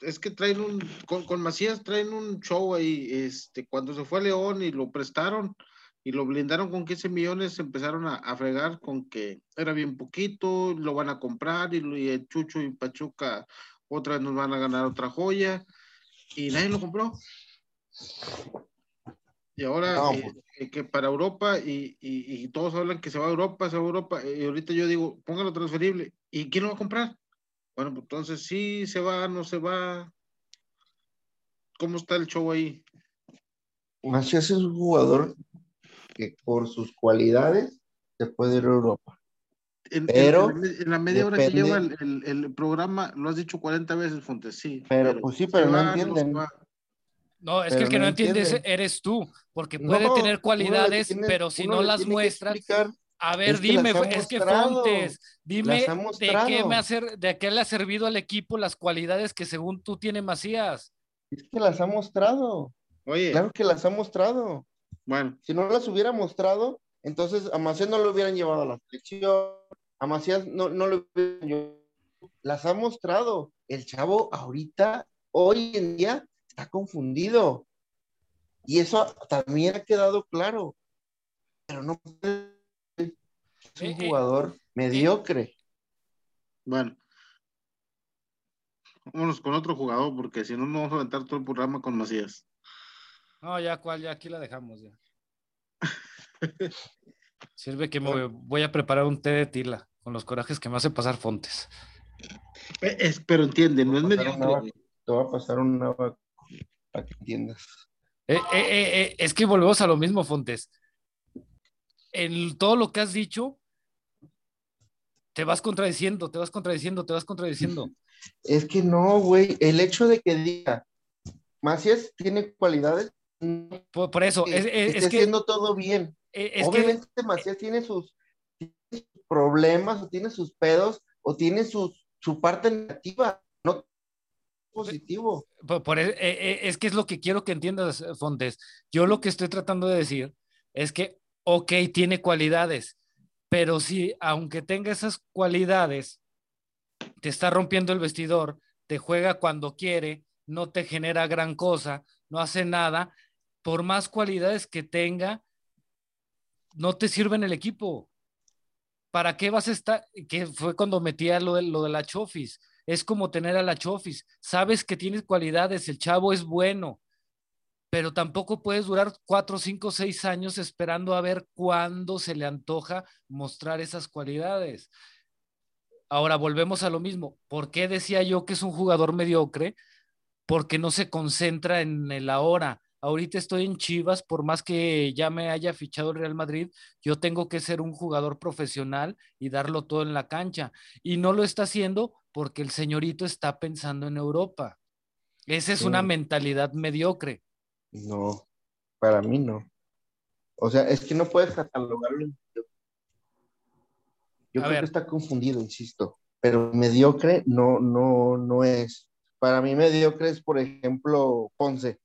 [SPEAKER 3] Es que traen un, con, con Macías traen un show ahí, este, cuando se fue a León y lo prestaron y lo blindaron con 15 millones, empezaron a, a fregar con que era bien poquito, lo van a comprar y, y el Chucho y Pachuca otra vez nos van a ganar otra joya y nadie lo compró. Y ahora
[SPEAKER 4] No,
[SPEAKER 3] eh,
[SPEAKER 4] pues.
[SPEAKER 3] eh, que para Europa y, y- y todos hablan que se va a Europa, se va a Europa, y ahorita yo digo, póngalo transferible. ¿Y quién lo va a comprar? Bueno, pues entonces sí se va, no se va. ¿Cómo está el show ahí?
[SPEAKER 4] Macías es un jugador que por sus cualidades se puede ir a Europa.
[SPEAKER 3] En,
[SPEAKER 4] Pero
[SPEAKER 3] en la, me- en la media hora que lleva el, el- el programa, lo has dicho 40 veces, Fontes, sí.
[SPEAKER 4] Pero, pues sí, pero no
[SPEAKER 3] va,
[SPEAKER 4] entienden.
[SPEAKER 2] No, es que el que
[SPEAKER 4] no
[SPEAKER 2] no entiendes
[SPEAKER 4] entienden.
[SPEAKER 2] eres tú, porque puede
[SPEAKER 4] No,
[SPEAKER 2] tener cualidades,
[SPEAKER 4] tiene-
[SPEAKER 2] pero si no las muestras, a ver,
[SPEAKER 4] Es que
[SPEAKER 2] dime,
[SPEAKER 4] ha
[SPEAKER 2] es que. Fontes, dime
[SPEAKER 4] ha
[SPEAKER 2] de qué me hace, de qué le ha servido al equipo las cualidades que según tú tiene Macías.
[SPEAKER 4] Es que las ha mostrado.
[SPEAKER 3] Oye,
[SPEAKER 4] Claro que las ha mostrado.
[SPEAKER 3] bueno,
[SPEAKER 4] Si no las hubiera mostrado, entonces a Macías no lo hubieran llevado a la selección. A Macías no, no lo hubieran llevado. Las ha mostrado. El chavo ahorita, hoy en día, está confundido. Y eso también ha quedado claro. Pero no puede- es un
[SPEAKER 2] Eh, eh,
[SPEAKER 4] jugador mediocre.
[SPEAKER 3] bueno. Vámonos con otro jugador, porque si no, no vamos a aventar todo el programa con Macías.
[SPEAKER 2] No, ya cuál, ya aquí la dejamos ya. Sirve que me voy a preparar un té de tila con los corajes que me hace pasar Fontes.
[SPEAKER 3] Eh, es- pero entiende, no es mediocre.
[SPEAKER 4] Te va a pasar una para que entiendas.
[SPEAKER 2] Eh, eh, eh, es que volvemos a lo mismo, Fontes. En todo lo que has dicho, te vas contradiciendo, te vas contradiciendo, te vas contradiciendo.
[SPEAKER 4] Es que no, güey. El hecho de que diga Macías tiene cualidades, no
[SPEAKER 2] Por, por eso,
[SPEAKER 4] que
[SPEAKER 2] es, es-
[SPEAKER 4] esté
[SPEAKER 2] es que,
[SPEAKER 4] haciendo todo bien.
[SPEAKER 2] es que
[SPEAKER 4] Obviamente Macías tiene sus, tiene sus problemas, o tiene sus pedos, o tiene su, su parte negativa, positivo.
[SPEAKER 2] Por- por e- e- es que es lo que quiero que entiendas, Fontes. Yo lo que estoy tratando de decir es que, ok, tiene cualidades, pero si, aunque tenga esas cualidades, te está rompiendo el vestidor, te juega cuando quiere, no te genera gran cosa, no hace nada, por más cualidades que tenga, no te sirve en el equipo. ¿Para qué vas a estar? Que fue cuando metía lo de, lo de la Chofis. Es como tener a la Chofis. Sabes que tienes cualidades, el chavo es bueno, pero tampoco puedes durar cuatro, cinco, seis años esperando a ver cuándo se le antoja mostrar esas cualidades. Ahora volvemos a lo mismo. ¿Por qué decía yo que es un jugador mediocre? Porque no se concentra en el ahora. Ahorita estoy en Chivas, por más que ya me haya fichado el Real Madrid, yo tengo que ser un jugador profesional y darlo todo en la cancha. Y no lo está haciendo porque el señorito está pensando en Europa. Esa es
[SPEAKER 4] Sí.
[SPEAKER 2] una mentalidad mediocre.
[SPEAKER 4] No, para mí no. O sea, es que no puedes catalogarlo. Yo
[SPEAKER 2] A
[SPEAKER 4] creo
[SPEAKER 2] ver.
[SPEAKER 4] que está confundido, insisto, pero mediocre no, no, no es. Para mí mediocre es, por ejemplo, Ponce,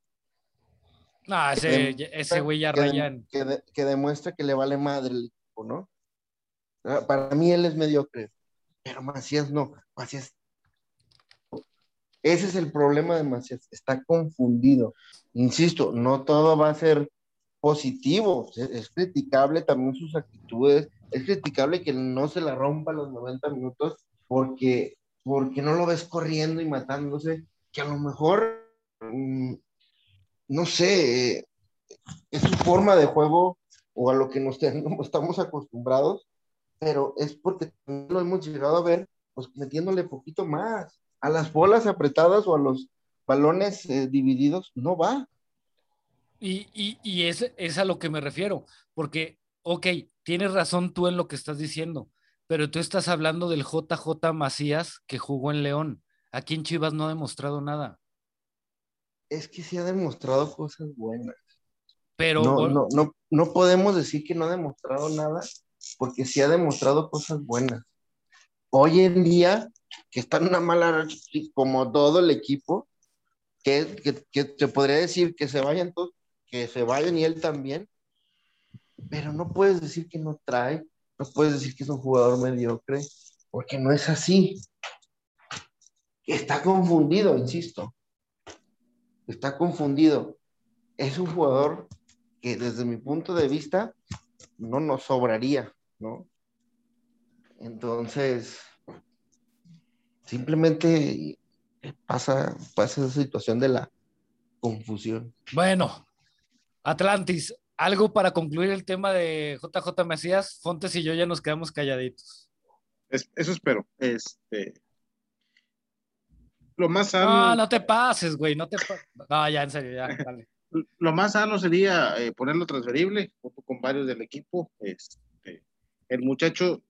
[SPEAKER 2] No, ese,
[SPEAKER 4] dem-
[SPEAKER 2] ese güey ya
[SPEAKER 4] que, que de- que demuestra que le vale madre el equipo, ¿no? Ah, Para mí él es mediocre, pero Macías no. Macías. Ese es el problema de Macías, está confundido. Insisto, no todo va a ser positivo, es, criticable también sus actitudes, es criticable que no se la rompa los 90 minutos porque, porque no lo ves corriendo y matándose, que a lo mejor, mm, no sé, eh, es su forma de juego o a lo que nos estamos acostumbrados, pero es porque lo hemos llegado a ver, pues metiéndole poquito más. A las bolas apretadas o a los balones eh, divididos, no va.
[SPEAKER 2] Y, y, y es, es a lo que me refiero, porque, ok, tienes razón tú en lo que estás diciendo, pero tú estás hablando del JJ Macías que jugó en León. Aquí en Chivas no ha demostrado nada.
[SPEAKER 4] Es que sí ha demostrado cosas buenas.
[SPEAKER 2] Pero
[SPEAKER 4] No, no, no, no podemos decir que no ha demostrado nada, porque sí ha demostrado cosas buenas. Hoy en día, que está en una mala como todo el equipo, que, que, que te podría decir que se vayan todos, que se vayan y él también, pero no puedes decir que no trae, no puedes decir que es un jugador mediocre, porque no es así. Está confundido, insisto. Está confundido. Es un jugador que desde mi punto de vista no nos sobraría, ¿no? Entonces, simplemente pasa, pasa esa situación de la confusión.
[SPEAKER 2] bueno, Atlantis, algo para concluir el tema de JJ Macías, Fontes y yo ya nos quedamos calladitos.
[SPEAKER 3] Es- eso espero. Este, lo más sano,
[SPEAKER 2] No, no te pases, güey, no te pases. No, ya, en serio, ya, dale.
[SPEAKER 3] Lo más sano sería eh, ponerlo transferible junto con varios del equipo. Este, el muchacho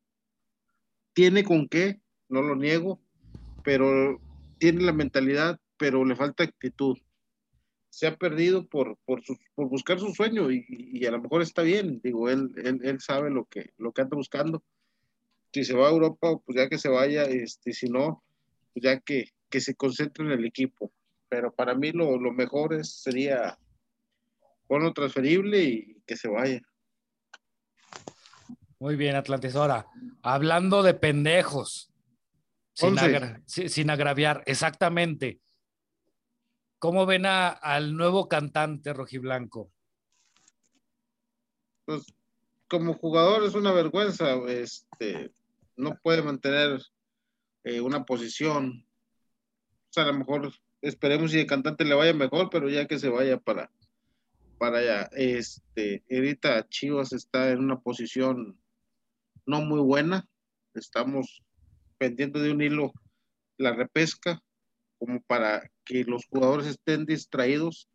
[SPEAKER 3] tiene con qué, no lo niego, pero tiene la mentalidad, pero le falta actitud. Se ha perdido por, por, sus- por buscar su sueño y, y a lo mejor está bien, digo, él, él, él sabe lo que, lo que anda buscando. Si se va a Europa, pues ya que se vaya, este, si no, pues ya que, que se concentre en el equipo. Pero para mí lo, lo mejor es, sería ponlo transferible y que se vaya.
[SPEAKER 2] Muy bien, Atlantis. Ahora, hablando de pendejos, sin, agra- agraviar, exactamente. ¿Cómo ven a- al nuevo cantante rojiblanco?
[SPEAKER 3] Pues como jugador es una vergüenza, este, no puede mantener eh, una posición. O sea, a lo mejor esperemos si el cantante le vaya mejor, pero ya que se vaya para, para allá. Este, ahorita Chivas está en una posición no muy buena. Estamos pendiendo de un hilo la repesca, como para que los jugadores estén distraídos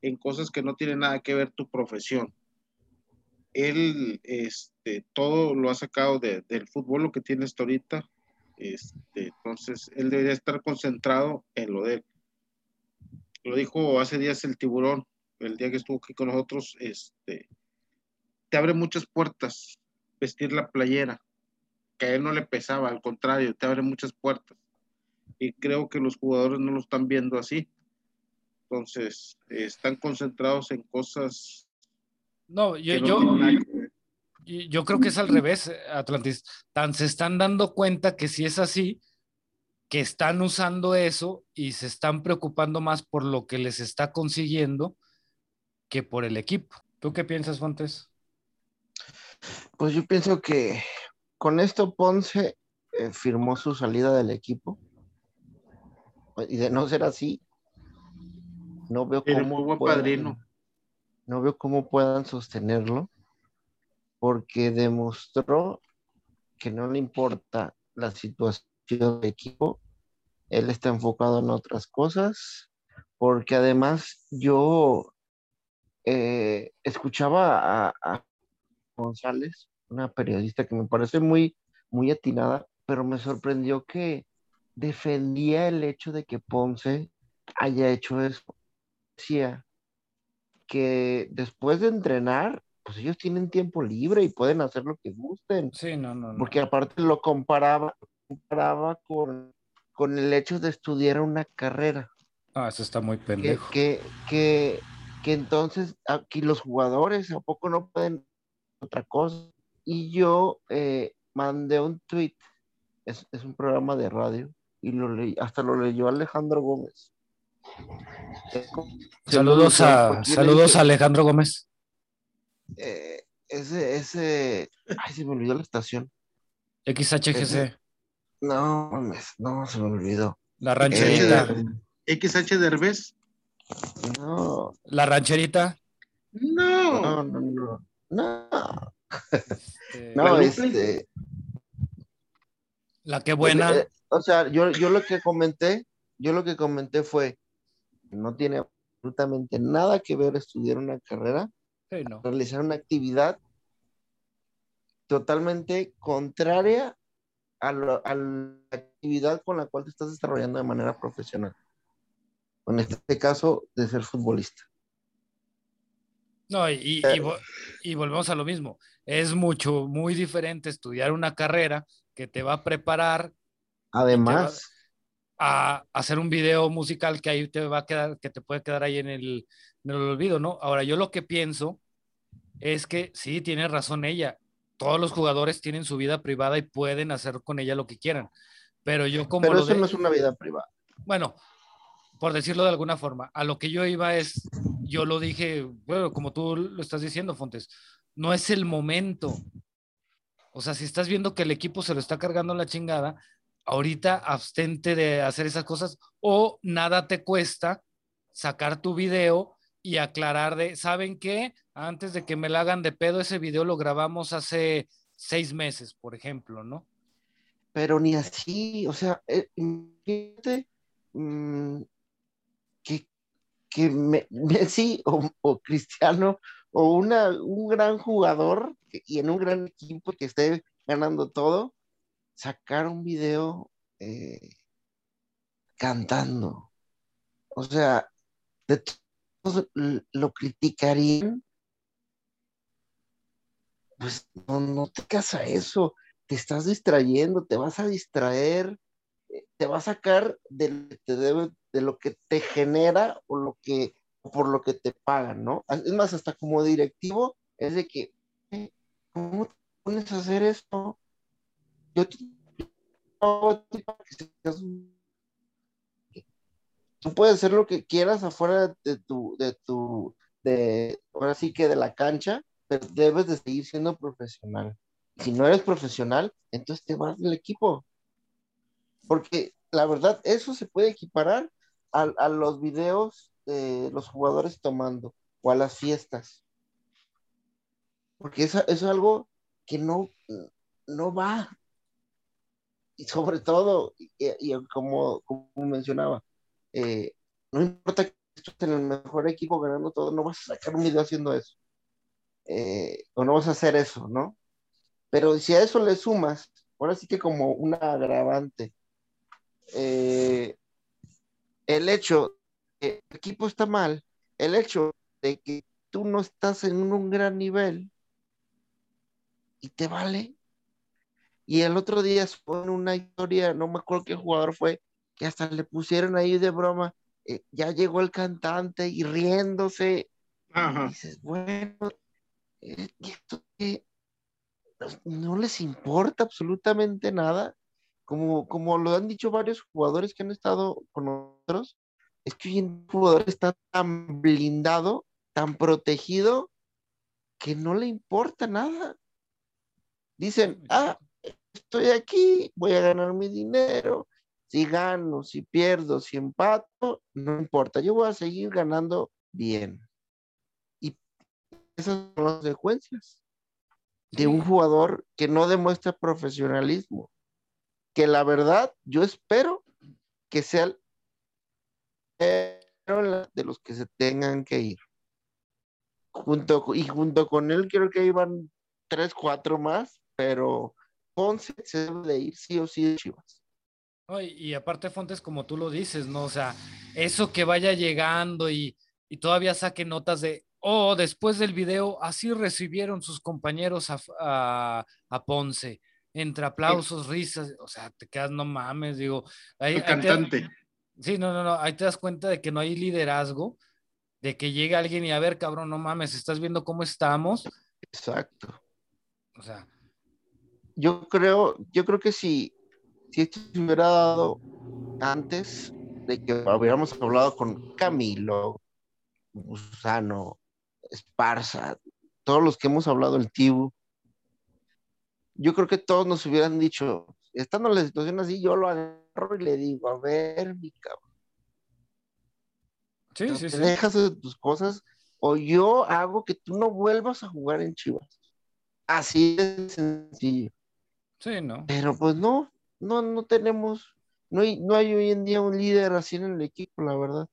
[SPEAKER 3] en cosas que no tienen nada que ver tu profesión. Él, este, todo lo ha sacado de- del fútbol, lo que tiene hasta ahorita. Este, entonces, él debería estar concentrado en lo de él. Lo dijo hace días el tiburón, el día que estuvo aquí con nosotros, este, te abre muchas puertas vestir la playera, que a él no le pesaba, al contrario, te abre muchas puertas. Y creo que los jugadores no lo están viendo así. Entonces, están concentrados en cosas
[SPEAKER 2] No, yo,
[SPEAKER 3] no
[SPEAKER 2] yo, yo creo que es al revés, Atlantis. Tan se están dando cuenta que si es así, que están usando eso y se están preocupando más por lo que les está consiguiendo que por el equipo. ¿Tú qué piensas, Fontes?
[SPEAKER 4] Pues yo pienso que con esto Ponce eh, firmó su salida del equipo. Y de no ser así, no veo
[SPEAKER 3] Pero
[SPEAKER 4] cómo
[SPEAKER 3] muy buen
[SPEAKER 4] puedan-
[SPEAKER 3] padrino.
[SPEAKER 4] no veo cómo puedan sostenerlo, porque demostró que no le importa la situación del equipo, él está enfocado en otras cosas, porque además yo eh, escuchaba a, a González, una periodista que me parece muy, muy atinada, pero me sorprendió que defendía el hecho de que Ponce haya hecho eso. Decía que después de entrenar pues ellos tienen tiempo libre y pueden hacer lo que gusten.
[SPEAKER 2] Sí, no, no, no.
[SPEAKER 4] Porque aparte lo comparaba, comparaba con, con el hecho de estudiar una carrera.
[SPEAKER 2] Ah, eso está muy pendejo.
[SPEAKER 4] que, que, que entonces aquí los jugadores a poco no pueden otra cosa. Y yo eh, mandé un tweet, es, es un programa de radio, y lo leí, hasta lo leyó Alejandro Gómez.
[SPEAKER 2] Saludos a, saludos a Alejandro Gómez.
[SPEAKER 4] eh, ese, ese, ay, se me olvidó la estación.
[SPEAKER 2] XHGC,
[SPEAKER 4] No, mames, no, se me olvidó.
[SPEAKER 2] la rancherita.
[SPEAKER 4] Eh,
[SPEAKER 3] XH Derbez.
[SPEAKER 4] No,
[SPEAKER 2] La rancherita.
[SPEAKER 3] No.
[SPEAKER 4] no, no, no, no,
[SPEAKER 2] este,
[SPEAKER 4] no, este,
[SPEAKER 2] la que buena.
[SPEAKER 4] Eh, o sea, yo, yo lo que comenté, yo lo que comenté fue, no tiene absolutamente nada que ver estudiar una carrera,
[SPEAKER 2] Sí, no.
[SPEAKER 4] realizar una actividad totalmente contraria a, lo- a la actividad con la cual te estás desarrollando de manera profesional. En este caso, de ser futbolista.
[SPEAKER 2] No, y, y- y vo- y volvemos a lo mismo. Es mucho, muy diferente estudiar una carrera que te va a preparar
[SPEAKER 4] Además,
[SPEAKER 2] a hacer un video musical que ahí te va a quedar, que te puede quedar ahí en el, en el olvido, ¿no? Ahora, yo lo que pienso es que sí, tiene razón ella. Todos los jugadores tienen su vida privada y pueden hacer con ella lo que quieran. Pero yo como
[SPEAKER 4] pero eso
[SPEAKER 2] de-
[SPEAKER 4] no es una vida privada.
[SPEAKER 2] bueno, por decirlo de alguna forma, a lo que yo iba es, yo lo dije, bueno, como tú lo estás diciendo, Fontes, no es el momento. O sea, si estás viendo que el equipo se lo está cargando la chingada, ahorita abstente de hacer esas cosas o nada te cuesta sacar tu video y aclarar de, ¿saben qué? Antes de que me la hagan de pedo, ese video lo grabamos hace seis meses, por ejemplo, ¿no?
[SPEAKER 4] pero ni así, o sea, eh, que Me- Messi o, Cristiano o una, un gran jugador y en un gran equipo que esté ganando todo, sacar un video eh, cantando. O sea, de todos lo criticarían. Pues no, no te casa eso te estás distrayendo, te vas a distraer, eh, te va a sacar de, lo que te debe- de lo que te genera o lo que por lo que te pagan, ¿no? Es más, hasta como directivo, es de que, ¿cómo te pones a hacer esto? Yo te Tú puedes hacer lo que quieras afuera de tu, de tu, de, ahora sí que de la cancha, pero debes de seguir siendo profesional si no eres profesional, entonces te vas del equipo. Porque la verdad, eso se puede equiparar a, a los videos de los jugadores tomando o a las fiestas. Porque eso, eso es algo que no, no va. Y sobre todo, y, y como, como mencionaba, eh, no importa que estés en el mejor equipo ganando todo, no vas a sacar un video haciendo eso. Eh, o no vas a hacer eso, ¿no? Pero si a eso le sumas, ahora sí que como una agravante, eh, el hecho de que el equipo está mal, el hecho de que tú no estás en un gran nivel y te vale. Y el otro día fue una historia, no me acuerdo qué jugador fue, que hasta le pusieron ahí de broma, eh, ya llegó el cantante y riéndose.
[SPEAKER 3] Ajá.
[SPEAKER 4] Dices, bueno, eh, ¿y esto qué? no les importa absolutamente nada, como, como lo han dicho varios jugadores que han estado con nosotros, es que hoy en jugador está tan blindado, tan protegido, que no le importa nada. Dicen, ah, estoy aquí, voy a ganar mi dinero, si gano, si pierdo, si empato, no importa, yo voy a seguir ganando bien. Y esas son las consecuencias de un jugador que no demuestra profesionalismo. Que la verdad, yo espero que sea de los que se tengan que ir. Junto, y junto con él creo que iban tres, cuatro más, pero Ponce se debe de ir sí o sí de Chivas.
[SPEAKER 2] Y, aparte, Fontes, como tú lo dices, ¿no? O sea, eso que vaya llegando y, y todavía saque notas de O después del video, así recibieron sus compañeros a, a- a Ponce. Entre aplausos, risas, o sea, te quedas, no mames, digo. ahí- te-
[SPEAKER 3] cantante.
[SPEAKER 2] Sí, no, no, no, ahí te das cuenta de que no hay liderazgo, de que llega alguien y a ver, cabrón, no mames, estás viendo cómo estamos.
[SPEAKER 4] Exacto.
[SPEAKER 2] O sea,
[SPEAKER 4] Yo creo, yo creo que si, si esto se hubiera dado antes de que hubiéramos hablado con Camilo, Gusano, Esparza, todos los que hemos hablado, el Tibu, yo creo que todos nos hubieran dicho, estando en la situación así, yo lo agarro y le digo, a ver, mi cabrón,
[SPEAKER 2] sí,
[SPEAKER 4] ¿te
[SPEAKER 2] sí, sí.
[SPEAKER 4] dejas de tus cosas o yo hago que tú no vuelvas a jugar en Chivas. Así de sencillo.
[SPEAKER 2] Sí, ¿no?
[SPEAKER 4] Pero pues no, no, no tenemos, no hay, no hay hoy en día un líder así en el equipo, la verdad.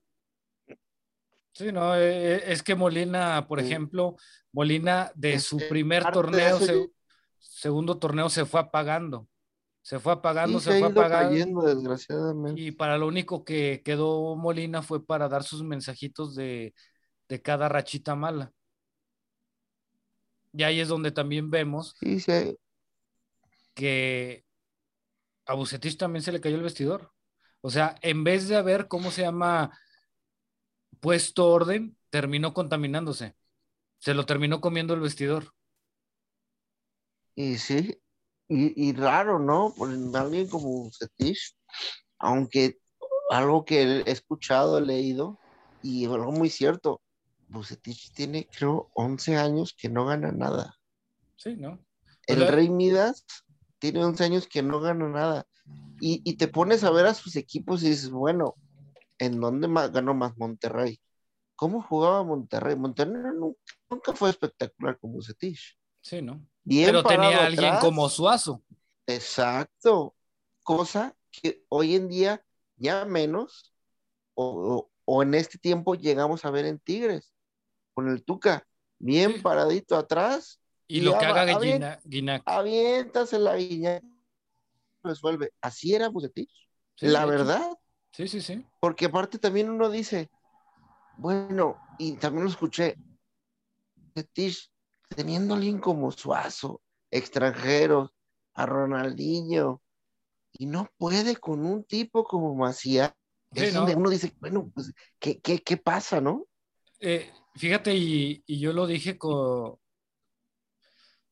[SPEAKER 2] Sí, no, eh, eh, es que Molina, por
[SPEAKER 4] Sí.
[SPEAKER 2] ejemplo, Molina de su primer
[SPEAKER 4] de
[SPEAKER 2] torneo, se- segundo torneo se fue apagando. Se fue apagando,
[SPEAKER 4] Sí,
[SPEAKER 2] se fue apagando.
[SPEAKER 4] cayendo, desgraciadamente.
[SPEAKER 2] Y para lo único que quedó Molina fue para dar sus mensajitos de, de cada rachita mala. Y ahí es donde también vemos
[SPEAKER 4] Sí, sí,
[SPEAKER 2] que a Bucetich también se le cayó el vestidor. O sea, en vez de haber, ¿cómo se llama? Puesto orden, terminó contaminándose. Se lo terminó comiendo el vestidor.
[SPEAKER 4] Y sí, y, y raro, ¿no? Por alguien como Setish, aunque algo que he escuchado, he leído, y algo muy cierto, Bucetich tiene, creo, 11 años que no gana nada.
[SPEAKER 2] Sí, ¿no?
[SPEAKER 4] El
[SPEAKER 2] sea-
[SPEAKER 4] Rey Midas tiene 11 años que no gana nada. Y, y te pones a ver a sus equipos y dices, bueno, ¿en dónde más ganó más Monterrey? ¿Cómo jugaba Monterrey? Monterrey nunca, nunca fue espectacular como Bucetich.
[SPEAKER 2] Sí, ¿no?
[SPEAKER 4] Bien
[SPEAKER 2] Pero tenía alguien
[SPEAKER 4] atrás.
[SPEAKER 2] como Suazo.
[SPEAKER 4] Exacto. Cosa que hoy en día ya menos, o, o- o en este tiempo llegamos a ver en Tigres, con el Tuca, bien paradito atrás,
[SPEAKER 2] Y
[SPEAKER 4] Y
[SPEAKER 2] lo que haga
[SPEAKER 4] va, a ver.
[SPEAKER 2] Guina- Guinac.
[SPEAKER 4] aviéntase la guiña, resuelve. Así era Bucetich,
[SPEAKER 2] Sí,
[SPEAKER 4] la verdad,
[SPEAKER 2] Sí, sí, sí.
[SPEAKER 4] porque aparte también uno dice, bueno, y también lo escuché, Bucetich, teniendo a alguien como Suazo, extranjeros, a Ronaldinho, y no puede con un tipo como Macías,
[SPEAKER 2] Sí,
[SPEAKER 4] es
[SPEAKER 2] ¿no?
[SPEAKER 4] donde uno dice, bueno, pues, ¿qué, qué, qué pasa, no?
[SPEAKER 2] Eh, fíjate, y, y yo lo dije con...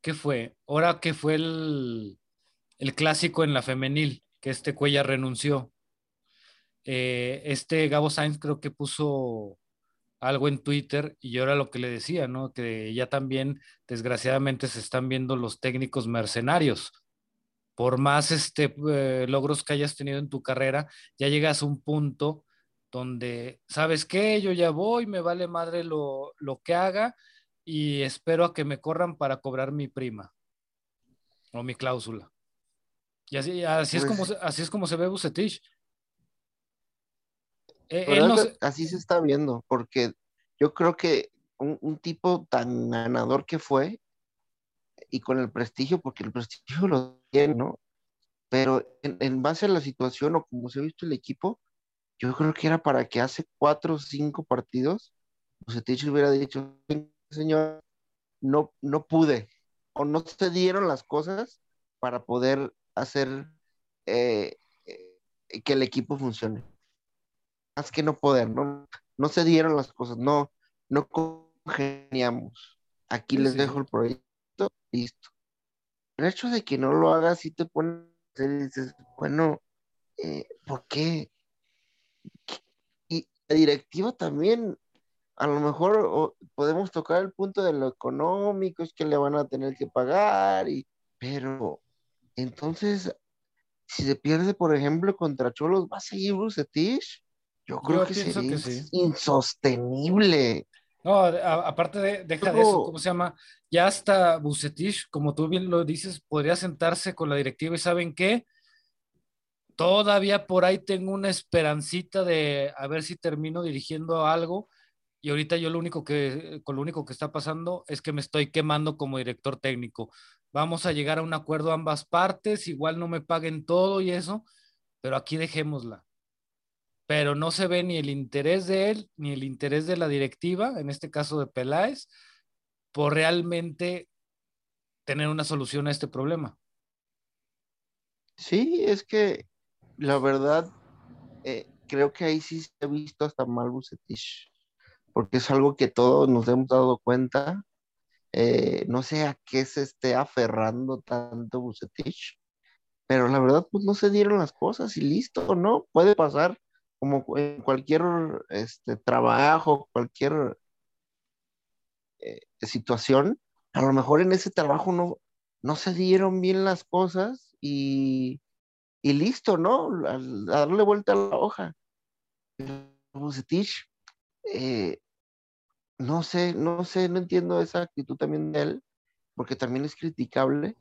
[SPEAKER 2] ¿Qué fue? Ahora que fue el, el clásico en la femenil, que este Cuella renunció. Eh, este Gabo Sainz creo que puso algo en Twitter y yo era lo que le decía, ¿no? Que ya también, desgraciadamente, se están viendo los técnicos mercenarios. Por más este, eh, logros que hayas tenido en tu carrera, ya llegas a un punto donde, ¿sabes qué? Yo ya voy, me vale madre lo, lo que haga y espero a que me corran para cobrar mi prima o mi cláusula. Y así, así, es,
[SPEAKER 4] Pues-
[SPEAKER 2] como, así es como se ve Bucetich. Eh,
[SPEAKER 4] La
[SPEAKER 2] él no
[SPEAKER 4] verdad,
[SPEAKER 2] se-
[SPEAKER 4] así se está viendo, porque yo creo que un, un tipo tan ganador que fue, y con el prestigio, porque el prestigio lo tiene, ¿no? Pero en, en base a la situación o como se ha visto el equipo, yo creo que era para que hace cuatro o cinco partidos, Bucetich hubiera dicho, señor, no, no pude, o no se dieron las cosas para poder hacer eh, eh, que el equipo funcione más que no poder, no, no se dieron las cosas, no, no congeniamos. Aquí
[SPEAKER 2] Sí,
[SPEAKER 4] les
[SPEAKER 2] sí.
[SPEAKER 4] dejo el proyecto, listo. El hecho de que no lo hagas y te pones y dices, bueno, eh, ¿por qué? Y la directiva también, a lo mejor o- podemos tocar el punto de lo económico, es que le van a tener que pagar, y, pero entonces, si se pierde, por ejemplo, contra Cholos, ¿va a seguir Bucetich? Yo creo
[SPEAKER 2] Yo
[SPEAKER 4] que sería
[SPEAKER 2] que sí.
[SPEAKER 4] insostenible.
[SPEAKER 2] No, a- aparte de, deja de eso, ¿cómo se llama? Ya hasta Bucetich, como tú bien lo dices, podría sentarse con la directiva y ¿saben qué? Todavía por ahí tengo una esperancita de a ver si termino dirigiendo algo y ahorita yo lo único que, con lo único que está pasando es que me estoy quemando como director técnico. Vamos a llegar a un acuerdo ambas partes, igual no me paguen todo y eso, pero aquí dejémosla. Pero no se ve ni el interés de él, ni el interés de la directiva, en este caso de Peláez, por realmente tener una solución a este problema.
[SPEAKER 4] Sí, es que la verdad, eh, creo que ahí sí se ha visto hasta mal Bucetich, porque es algo que todos nos hemos dado cuenta. Eh, no sé a qué se esté aferrando tanto Bucetich, pero la verdad, pues no se dieron las cosas y listo, ¿no? Puede pasar como en cualquier este, trabajo, cualquier eh, situación. A lo mejor en ese trabajo no, no se dieron bien las cosas y, y listo, ¿no? A, a darle vuelta a la hoja. Bucetich, eh, no sé, no sé, no entiendo esa actitud también de él, porque también es criticable,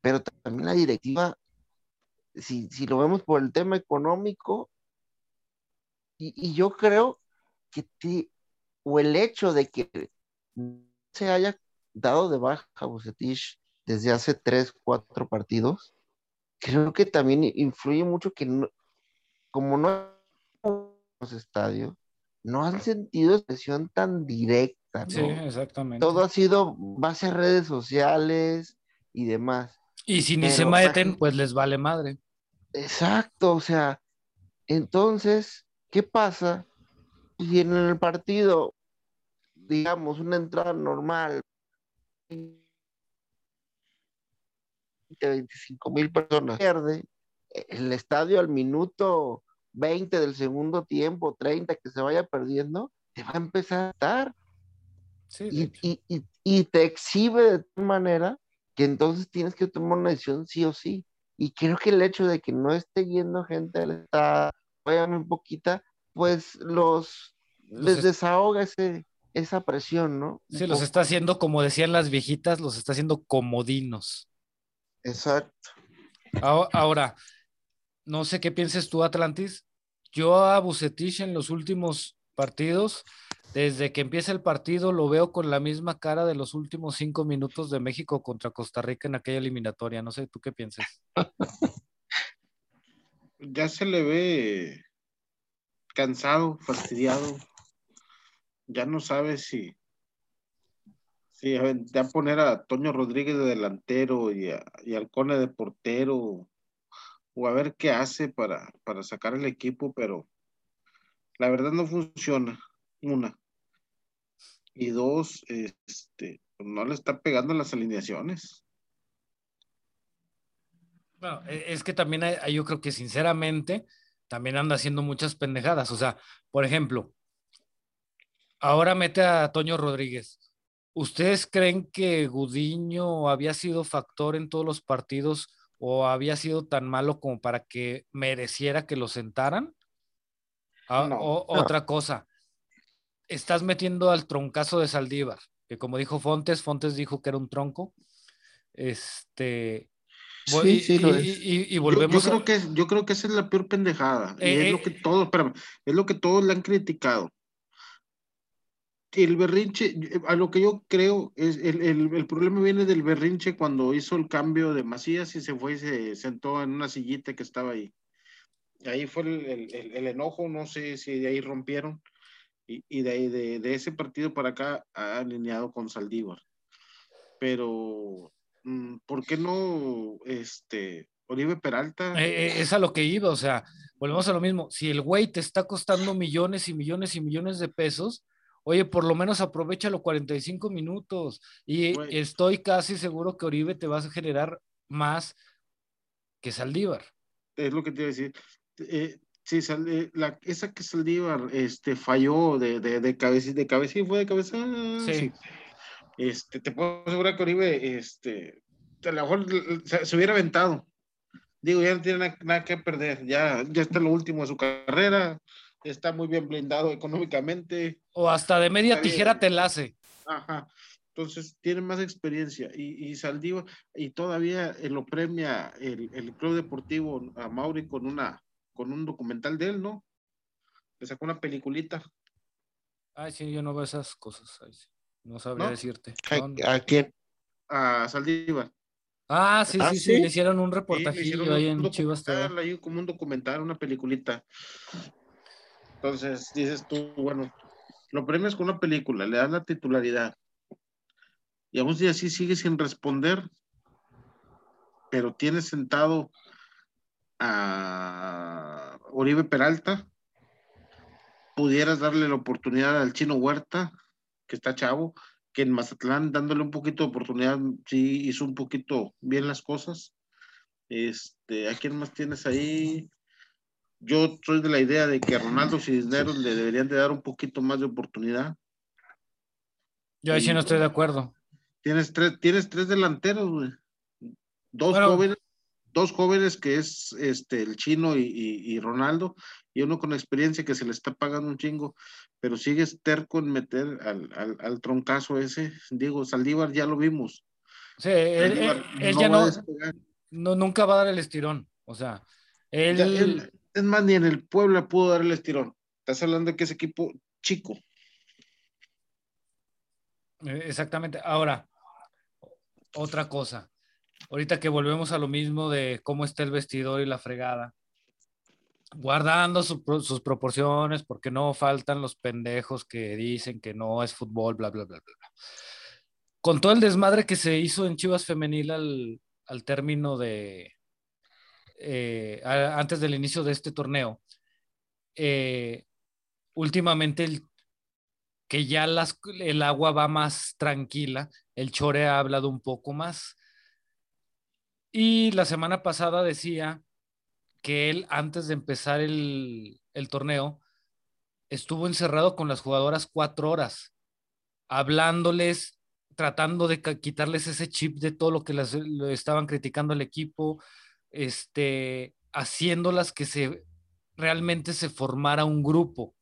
[SPEAKER 4] pero también la directiva, si, si lo vemos por el tema económico, y, y yo creo que ti- o el hecho de que se haya dado de baja Bucetich desde hace tres, cuatro partidos, creo que también influye mucho que no- como no los estadios, no han sentido expresión tan directa, ¿no?
[SPEAKER 2] Sí, exactamente.
[SPEAKER 4] Todo ha sido base a redes sociales y demás.
[SPEAKER 2] Y si ni se meten, pues les vale madre.
[SPEAKER 4] Exacto, o sea, entonces, ¿qué pasa si en el partido, digamos, una entrada normal, de 25 mil personas, pierde, el estadio al minuto 20 del segundo tiempo, 30, que se vaya perdiendo, te va a empezar a estar
[SPEAKER 2] Sí,
[SPEAKER 4] y- y- y te exhibe de tal manera que entonces tienes que tomar una decisión sí o sí. Y creo que el hecho de que no esté yendo gente al estadio, vayan un poquita, pues los,
[SPEAKER 2] Los
[SPEAKER 4] les
[SPEAKER 2] es-
[SPEAKER 4] desahoga ese, esa presión, ¿no? Un
[SPEAKER 2] Sí, los está haciendo, como decían las viejitas, los está haciendo comodinos.
[SPEAKER 4] Exacto.
[SPEAKER 2] Ahora, ahora, no sé qué pienses tú, Atlantis. Yo a Bucetich en los últimos partidos, desde que empieza el partido, lo veo con la misma cara de los últimos cinco minutos de México contra Costa Rica en aquella eliminatoria. No sé, ¿tú qué piensas?
[SPEAKER 3] Ya se le ve cansado, fastidiado. Ya no sabe si, si ya poner a Toño Rodríguez de delantero y, a, y al Cone de portero o a ver qué hace para, para sacar el equipo, pero la verdad no funciona. Una. Y dos, este, no le está pegando las alineaciones.
[SPEAKER 2] Bueno, e- es que también hay- yo creo que sinceramente también anda haciendo muchas pendejadas. O sea, por ejemplo, ahora mete a Toño Rodríguez. ¿Ustedes creen que Gudiño había sido factor en todos los partidos o había sido tan malo como para que mereciera que lo sentaran? Ah,
[SPEAKER 3] No.
[SPEAKER 2] o-
[SPEAKER 4] No.
[SPEAKER 2] Otra cosa, estás metiendo al troncazo de Saldívar, que como dijo Fontes, Fontes dijo que era un tronco. Este.
[SPEAKER 4] Sí,
[SPEAKER 2] y,
[SPEAKER 4] sí lo
[SPEAKER 2] y-
[SPEAKER 4] es.
[SPEAKER 2] y- y
[SPEAKER 3] Yo,
[SPEAKER 2] volvemos
[SPEAKER 3] yo
[SPEAKER 2] a-
[SPEAKER 3] creo que, yo creo que esa es la peor pendejada. y
[SPEAKER 2] Eh,
[SPEAKER 3] es
[SPEAKER 2] eh,
[SPEAKER 3] lo que todos, espérame, es lo que todos le han criticado. El berrinche, a lo que yo creo, es el, el- el problema viene del berrinche cuando hizo el cambio de Macías y se fue y se sentó en una sillita que estaba ahí. Ahí fue el, el- el- el enojo, no sé si de ahí rompieron. Y, y de, ahí, de, de ese partido para acá ha alineado con Saldívar. Pero, ¿por qué no este, Oribe Peralta?
[SPEAKER 2] Eh, eh, es a lo que iba, o sea, volvemos a lo mismo. Si el güey te está costando millones y millones y millones de pesos, oye, por lo menos aprovechalo 45 minutos. Y
[SPEAKER 3] Güey.
[SPEAKER 2] estoy casi seguro que Oribe te va a generar más que Saldívar.
[SPEAKER 3] es lo que te iba a decir. Eh, sí, sal- eh, la, esa que Saldívar este, falló de, de, de cabeza, de cabeza y fue de cabeza.
[SPEAKER 2] Sí.
[SPEAKER 3] Este, te puedo asegurar que Oribe, este, a lo mejor se, se hubiera aventado. Digo, ya no tiene na- nada, que perder. Ya, ya está lo último de su carrera. Está muy bien blindado económicamente.
[SPEAKER 2] O hasta de media tijera te la hace.
[SPEAKER 3] Ajá. Entonces tiene más experiencia y, y Saldívar, y todavía eh, lo premia el, el Club Deportivo a Mauri con una con un documental de él, ¿no? Le sacó una peliculita.
[SPEAKER 2] Ay, sí, yo no veo esas cosas. Ay, sí. No sabría
[SPEAKER 3] ¿No?
[SPEAKER 2] decirte.
[SPEAKER 4] ¿A, quién?
[SPEAKER 3] A Saldívar.
[SPEAKER 2] Ah, sí,
[SPEAKER 4] ¿Ah,
[SPEAKER 2] sí, sí,
[SPEAKER 4] sí?
[SPEAKER 2] le hicieron un reportajillo ahí en Chivas
[SPEAKER 3] ahí como un documental, una peliculita. Entonces dices tú, bueno, lo premias con una película, le dan la titularidad. Y aún así sigue sin responder, pero tienes sentado a Oribe Peralta, pudieras darle la oportunidad al chino Huerta, que está chavo, que en Mazatlán, dándole un poquito de oportunidad, sí hizo un poquito bien las cosas. Este, ¿a quién más tienes ahí? Yo soy de la idea de que a Ronaldo Cisneros le deberían de dar un poquito más de oportunidad.
[SPEAKER 2] Yo ahí sí no estoy de acuerdo.
[SPEAKER 3] Tienes tres, tienes tres delanteros, güey. Dos
[SPEAKER 2] Bueno.
[SPEAKER 3] jóvenes, dos jóvenes que es este el chino y, y- y Ronaldo, y uno con experiencia que se le está pagando un chingo, pero sigues terco en meter al, al, al troncazo ese. Digo, Saldívar ya lo vimos.
[SPEAKER 2] Sí, él,
[SPEAKER 3] Saldívar
[SPEAKER 2] él- él
[SPEAKER 3] no
[SPEAKER 2] ya no, nunca va a dar el estirón. O sea, él,
[SPEAKER 3] Ya, él- es más, ni en el Puebla pudo dar el estirón. Estás hablando de que es equipo chico.
[SPEAKER 2] Eh, Exactamente. Ahora, otra cosa. Ahorita que volvemos a lo mismo de cómo está el vestidor y la fregada. Guardando su sus proporciones, porque no faltan los pendejos que dicen que no es fútbol, bla, bla, bla, bla. bla. Con todo el desmadre que se hizo en Chivas Femenil al, al término de. eh, a- antes del inicio de este torneo, eh, últimamente el que ya las, el agua va más tranquila, el Chore ha hablado un poco más. Y la semana pasada decía que él, antes de empezar el, torneo, estuvo encerrado con las jugadoras cuatro horas, hablándoles, tratando de quitarles ese chip de todo lo que las, estaban criticando al equipo, este, haciéndolas que se realmente se formara un grupo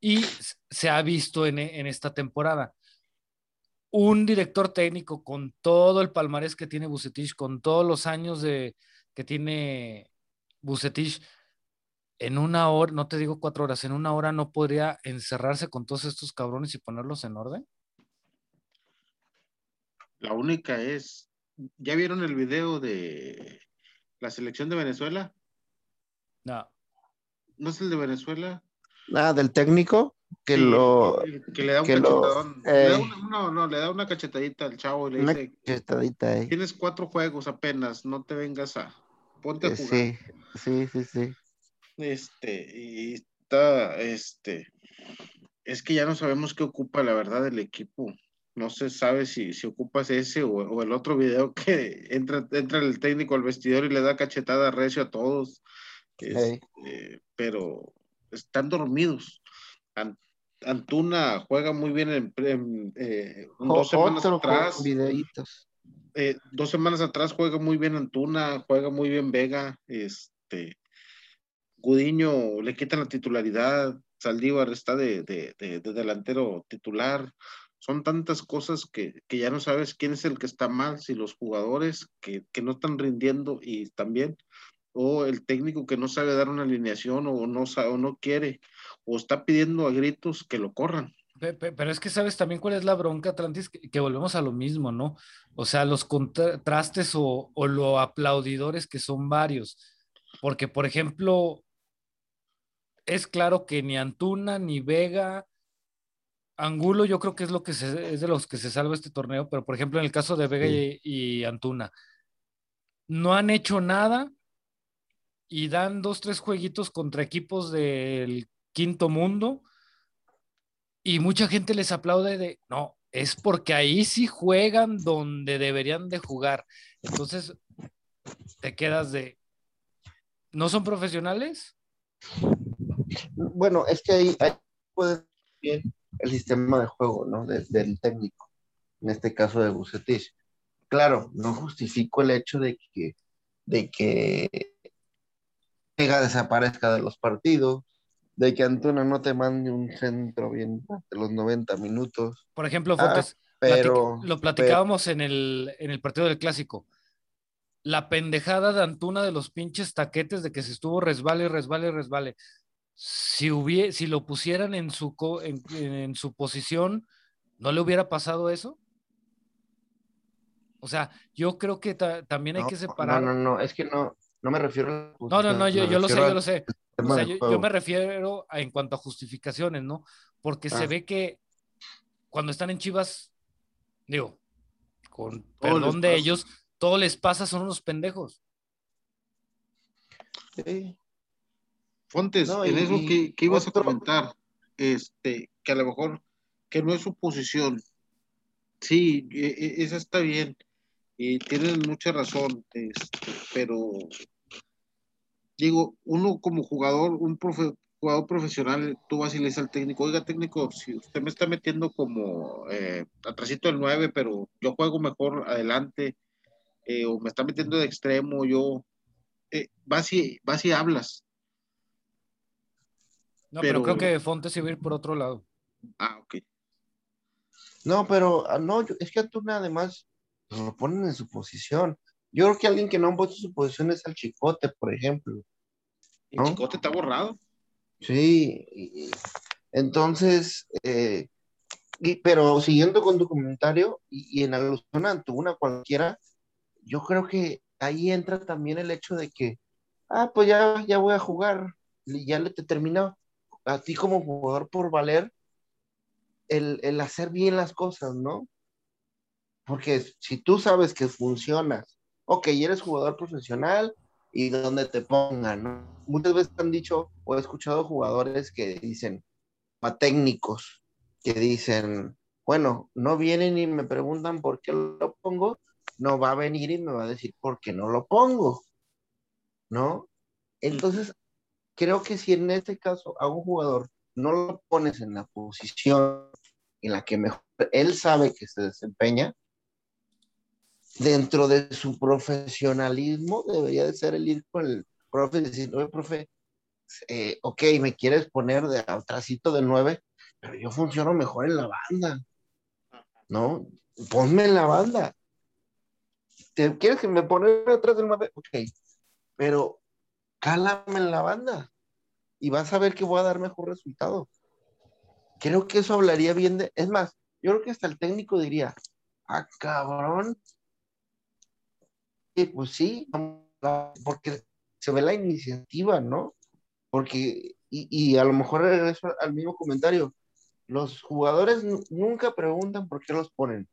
[SPEAKER 2] y se ha visto en esta temporada. Un director técnico con todo el palmarés que tiene Bucetich, con todos los años de, que tiene Bucetich, en una hora, no te digo cuatro horas, en una hora no podría encerrarse con todos estos cabrones y ponerlos en orden.
[SPEAKER 3] La única es, ¿ya vieron el video de la selección de Venezuela?
[SPEAKER 2] No.
[SPEAKER 3] ¿No es el de Venezuela?
[SPEAKER 4] Nada, del técnico que
[SPEAKER 3] Sí,
[SPEAKER 4] lo.
[SPEAKER 3] que le da un
[SPEAKER 4] que lo-
[SPEAKER 3] cachetadón.
[SPEAKER 4] eh.
[SPEAKER 3] Le da una, no, no, le da una cachetadita al chavo y le
[SPEAKER 4] Una
[SPEAKER 3] dice,
[SPEAKER 4] cachetadita ahí.
[SPEAKER 3] tienes cuatro juegos apenas, no te vengas a, ponte a
[SPEAKER 4] Eh,
[SPEAKER 3] jugar.
[SPEAKER 4] Sí, sí, sí, sí.
[SPEAKER 3] Este, y está, este, es que ya no sabemos qué ocupa la verdad el equipo. No se sabe si, si ocupas ese o, o el otro video que entra, entra el técnico al vestidor y le da cachetada recio a todos.
[SPEAKER 4] Ey.
[SPEAKER 3] Este, pero están dormidos. An- Antuna juega muy bien en, en, eh, dos semanas atrás.
[SPEAKER 4] videitos.
[SPEAKER 3] eh, dos semanas atrás juega muy bien Antuna, juega muy bien Vega, este Gudiño le quitan la titularidad, Saldívar está de, de- de- de delantero titular. Son tantas cosas que, que ya no sabes quién es el que está mal, si los jugadores que, que no están rindiendo y también, o el técnico que no sabe dar una alineación o no sabe, o no quiere, o está pidiendo a gritos que lo corran.
[SPEAKER 2] Pe- pe- Pero es que sabes también cuál es la bronca, Atlantis, que, volvemos a lo mismo, ¿no? O sea, los contrastes o, o lo aplaudidores que son varios. Porque, por ejemplo, es claro que ni Antuna ni Vega, Angulo, yo creo que es lo que se- es de los que se salva este torneo, pero por ejemplo, en el caso de Vega y, y Antuna, no han hecho nada y dan dos, tres jueguitos contra equipos del quinto mundo y mucha gente les aplaude de, no, es porque ahí sí juegan donde deberían de jugar. Entonces, te quedas de, ¿no son profesionales?
[SPEAKER 4] Bueno, es que ahí, ahí puede bien el sistema de juego, ¿no? De- del técnico, en este caso de Bucetich. Claro, no justifico el hecho de que, de que Vega desaparezca de los partidos, de que Antuna no te mande un centro bien de los 90 minutos,
[SPEAKER 2] Por ejemplo,
[SPEAKER 4] Ah,
[SPEAKER 2] Fontes,
[SPEAKER 4] pero
[SPEAKER 2] platic- lo platicábamos en, el, en el partido del clásico. La pendejada de Antuna de los pinches taquetes de que se estuvo resbale, resbale, resbale. Si, hubie- si lo pusieran en su, co- en, en su posición, ¿no le hubiera pasado eso? O sea, yo creo que ta- también hay
[SPEAKER 4] no,
[SPEAKER 2] que separar.
[SPEAKER 4] no, no, no, es que no, no me refiero a la
[SPEAKER 2] No, no, no, yo, yo lo sé, yo lo sé. O sea, yo, yo, me refiero a, en cuanto a justificaciones, ¿no? Porque se ah. ve que cuando están en Chivas, digo, con perdón de ellos, todo les pasa, son unos pendejos.
[SPEAKER 3] Sí. Fontes, en eso que, ibas a comentar, este, que a lo mejor que no es su posición. Sí, e, e, esa está bien y tienen mucha razón, este, pero digo, uno como jugador, un jugador profesional, tú vas y le dices al técnico, oiga técnico, si usted me está metiendo como eh, atrásito del 9, pero yo juego mejor adelante, eh, o me está metiendo de extremo, yo, eh, vas, y, vas y hablas.
[SPEAKER 2] No, pero, creo que Fonte se va a ir por otro lado.
[SPEAKER 3] Ah, ok.
[SPEAKER 4] No, pero ah, no, es que tú además lo ponen en su posición. Yo creo que alguien que no ha puesto su posición es el Chicote, por ejemplo.
[SPEAKER 3] ¿El Chicote está borrado?
[SPEAKER 4] Sí, entonces, eh, pero siguiendo con tu comentario y, en alusión a una cualquiera, yo creo que ahí entra también el hecho de que, ah, pues ya, ya voy a jugar, ya le te termina a ti como jugador por valer el, el hacer bien las cosas, ¿no? Porque si tú sabes que funcionas, ok, eres jugador profesional y donde te pongan. Muchas veces han dicho o he escuchado jugadores que dicen, a técnicos, que dicen, bueno, no vienen y me preguntan por qué lo pongo, no va a venir y me va a decir por qué no lo pongo, ¿no? Entonces, creo que si en este caso a un jugador no lo pones en la posición en la que mejor él sabe que se desempeña, dentro de su profesionalismo debería de ser el ir con el profe y decir, oye, profe, eh, ok, me quieres poner de atrásito del 9, pero yo funciono mejor en la banda, ¿no? Ponme en la banda. ¿Te quieres que me ponga atrás del 9? Ok, pero cálame en la banda y vas a ver que voy a dar mejor resultado. Creo que eso hablaría bien de, es más, yo creo que hasta el técnico diría, ah, cabrón, pues sí, porque se ve la iniciativa, ¿no? Porque, y, a lo mejor regreso al mismo comentario, los jugadores nunca preguntan por qué los ponen.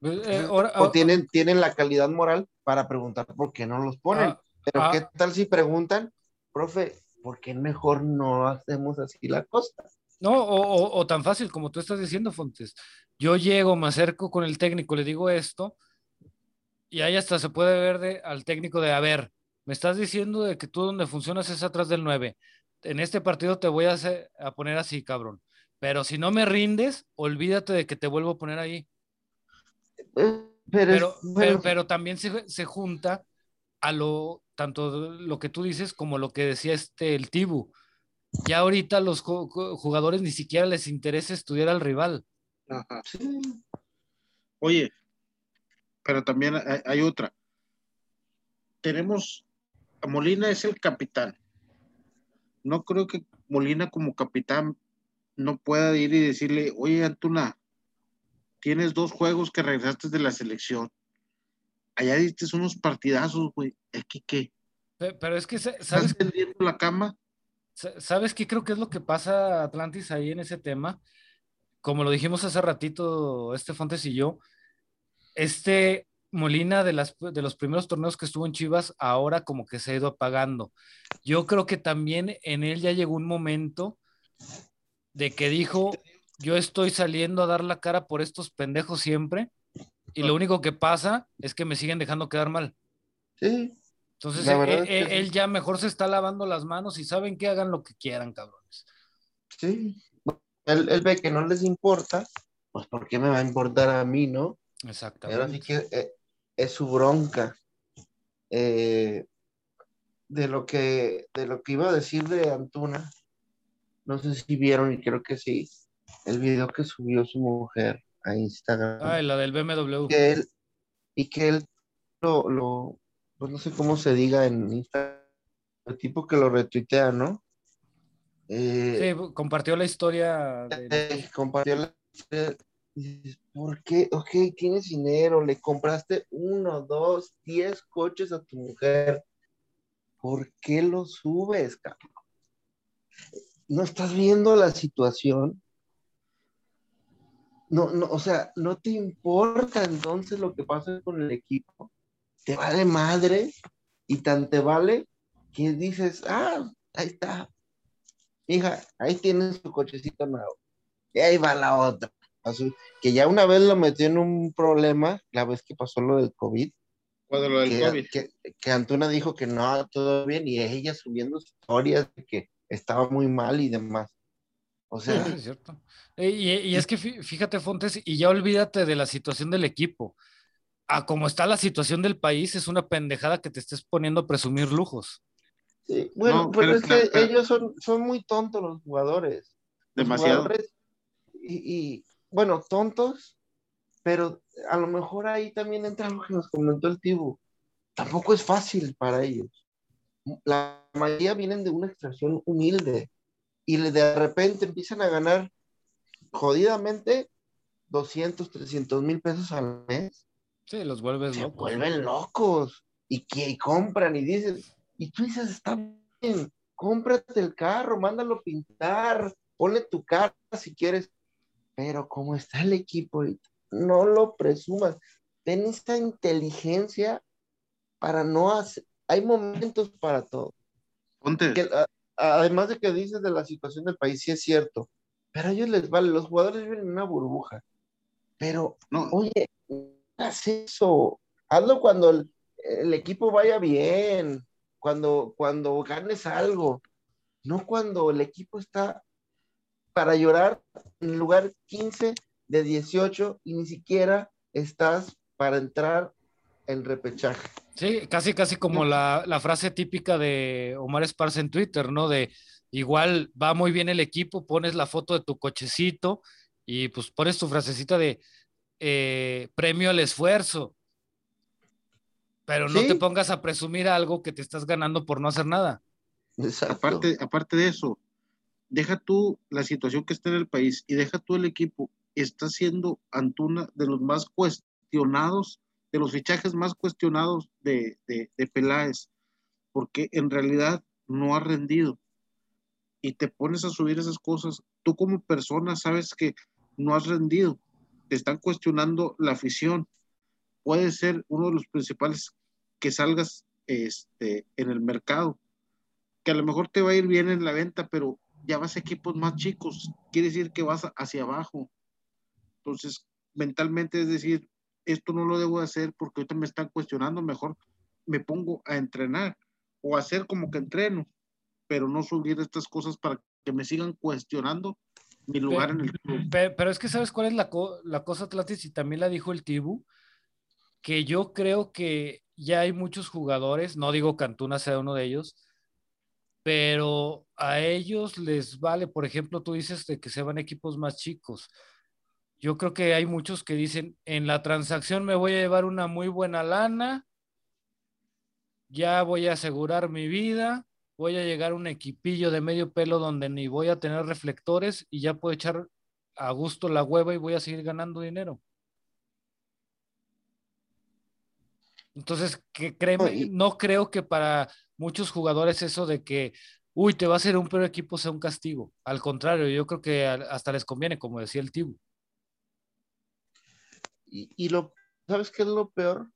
[SPEAKER 4] Pues, eh, o tienen, tienen la calidad moral para preguntar por qué no los ponen. Ah, Pero ah. ¿qué tal si preguntan, profe, por qué mejor no hacemos así la cosa?
[SPEAKER 2] No, o, o, tan fácil como tú estás diciendo, Fontes. Yo llego, me acerco con el técnico, le digo esto, y ahí hasta se puede ver de, al técnico de, a ver, me estás diciendo de que tú donde funcionas es atrás del 9. En este partido te voy a, hacer, a poner así, cabrón. Pero si no me rindes, olvídate de que te vuelvo a poner ahí. Pero, pero, también se, se, junta a lo, tanto lo que tú dices como lo que decía este, el Tibu. Ya ahorita los jugadores ni siquiera les interesa estudiar al rival.
[SPEAKER 3] Ajá. Oye, pero también hay, otra. Tenemos, Molina es el capitán. No creo que Molina como capitán no pueda ir y decirle, oye Antuna, tienes dos juegos que regresaste de la selección. Allá diste unos partidazos, güey. ¿Aquí qué?
[SPEAKER 2] Pero es que,
[SPEAKER 3] ¿sabes? tendiendo la cama?
[SPEAKER 2] ¿Sabes qué creo que es lo que pasa Atlantis ahí en ese tema? Como lo dijimos hace ratito, este Fontes y yo, este Molina de, las, de los primeros torneos que estuvo en Chivas, ahora como que se ha ido apagando. Yo creo que también en él ya llegó un momento de que dijo, yo estoy saliendo a dar la cara por estos pendejos siempre y lo único que pasa es que me siguen dejando quedar mal.
[SPEAKER 4] Sí.
[SPEAKER 2] Entonces eh, eh, él, ya mejor se está lavando las manos y saben que hagan lo que quieran, cabrones.
[SPEAKER 4] Sí. Él, él ve que no les importa, pues ¿por qué me va a importar a mí, no?
[SPEAKER 2] Exactamente.
[SPEAKER 4] Pero que eh, es su bronca. Eh, de lo que de lo que iba a decir de Antuna, no sé si vieron y creo que sí, el video que subió su mujer a Instagram.
[SPEAKER 2] Ah, la del BMW.
[SPEAKER 4] Que él, y que él lo, lo, pues no sé cómo se diga en Instagram, el tipo que lo retuitea, ¿no?
[SPEAKER 2] Eh, sí, compartió la historia.
[SPEAKER 4] compartió la historia dices, ¿por qué? Ok, tienes dinero, le compraste uno, dos, diez coches a tu mujer. ¿por qué lo subes, cabrón? ¿No estás viendo la situación? No, no, o sea, no te importa entonces lo que pasa con el equipo. Te vale madre y tan te vale que dices, ah, ahí está. Hija, ahí tienes tu cochecito nuevo. Y ahí va la otra. Que ya una vez lo metió en un problema, la vez que pasó lo del COVID,
[SPEAKER 3] Cuando lo del
[SPEAKER 4] que,
[SPEAKER 3] COVID.
[SPEAKER 4] que, que Antuna dijo que no, todo bien, y ella subiendo historias de que estaba muy mal y demás. O
[SPEAKER 2] Sí,
[SPEAKER 4] sea,
[SPEAKER 2] es cierto. Eh, Y, y es que fí- fíjate, Fontes, y ya olvídate de la situación del equipo. A como está la situación del país, es una pendejada que te estés poniendo a presumir lujos.
[SPEAKER 4] sí, bueno,
[SPEAKER 3] No,
[SPEAKER 4] pero,
[SPEAKER 3] pero
[SPEAKER 4] es que
[SPEAKER 3] pero-
[SPEAKER 4] ellos son, son muy tontos los jugadores. Los
[SPEAKER 3] Demasiado.
[SPEAKER 4] jugadores, y, y, bueno, tontos, pero a lo mejor ahí también entra lo que nos comentó el Tibu. Tampoco es fácil para ellos. La mayoría vienen de una extracción humilde y de repente empiezan a ganar jodidamente 200, 300 mil pesos al mes.
[SPEAKER 2] Sí, los vuelves
[SPEAKER 4] Se
[SPEAKER 2] locos.
[SPEAKER 4] vuelven locos y, que, y compran y dices, y tú dices, está bien, cómprate el carro, mándalo pintar, ponle tu cara si quieres, pero como está el equipo no lo presumas, ten esta inteligencia para no hacer, hay momentos para todo.
[SPEAKER 3] Ponte.
[SPEAKER 4] Que, a- además de que dices de la situación del país, sí es cierto, pero a ellos les vale, los jugadores viven en una burbuja, pero
[SPEAKER 3] No,
[SPEAKER 4] Oye, haz eso. Hazlo cuando el, el equipo vaya bien, cuando, cuando ganes algo, no cuando el equipo está para llorar en el lugar 15 de 18 y ni siquiera estás para entrar en repechaje.
[SPEAKER 2] Sí, casi, casi como la, la frase típica de Omar Esparza en Twitter, ¿no? De igual va muy bien el equipo, pones la foto de tu cochecito y pues pones tu frasecita de eh, premio al esfuerzo. Pero no
[SPEAKER 4] Sí.
[SPEAKER 2] te pongas a presumir algo que te estás ganando por no hacer nada.
[SPEAKER 4] Exacto.
[SPEAKER 3] aparte, aparte de eso, deja tú la situación que está en el país y deja tú el equipo. Está siendo Antuna de los más cuestionados, de los fichajes más cuestionados de, de, de Peláez, porque en realidad no ha rendido. Y te pones a subir esas cosas. Tú como persona sabes que no has rendido. Te están cuestionando la afición. Puede ser uno de los principales que salgas este, en el mercado que a lo mejor te va a ir bien en la venta, pero ya vas a equipos más chicos, quiere decir que vas hacia abajo. Entonces, mentalmente es decir, esto no lo debo hacer porque ahorita me están cuestionando, mejor me pongo a entrenar o hacer como que entreno, pero no subir estas cosas para que me sigan cuestionando mi lugar en el club.
[SPEAKER 2] Pe- Pero, es que sabes cuál es la, co- la cosa, Atlantis, y también la dijo el Tibu, que yo creo que ya hay muchos jugadores, no digo que Antuna sea uno de ellos, pero a ellos les vale, por ejemplo, tú dices de que se van equipos más chicos. Yo creo que hay muchos que dicen, en la transacción me voy a llevar una muy buena lana, ya voy a asegurar mi vida, voy a llegar a un equipillo de medio pelo donde ni voy a tener reflectores y ya puedo echar a gusto la hueva y voy a seguir ganando dinero. Entonces, que créeme,
[SPEAKER 4] No,
[SPEAKER 2] creo que para muchos jugadores eso de que, uy, te va a hacer un peor equipo sea un castigo. Al contrario, yo creo que hasta les conviene, como decía el Tibu.
[SPEAKER 4] Y, y lo, ¿sabes qué es lo peor?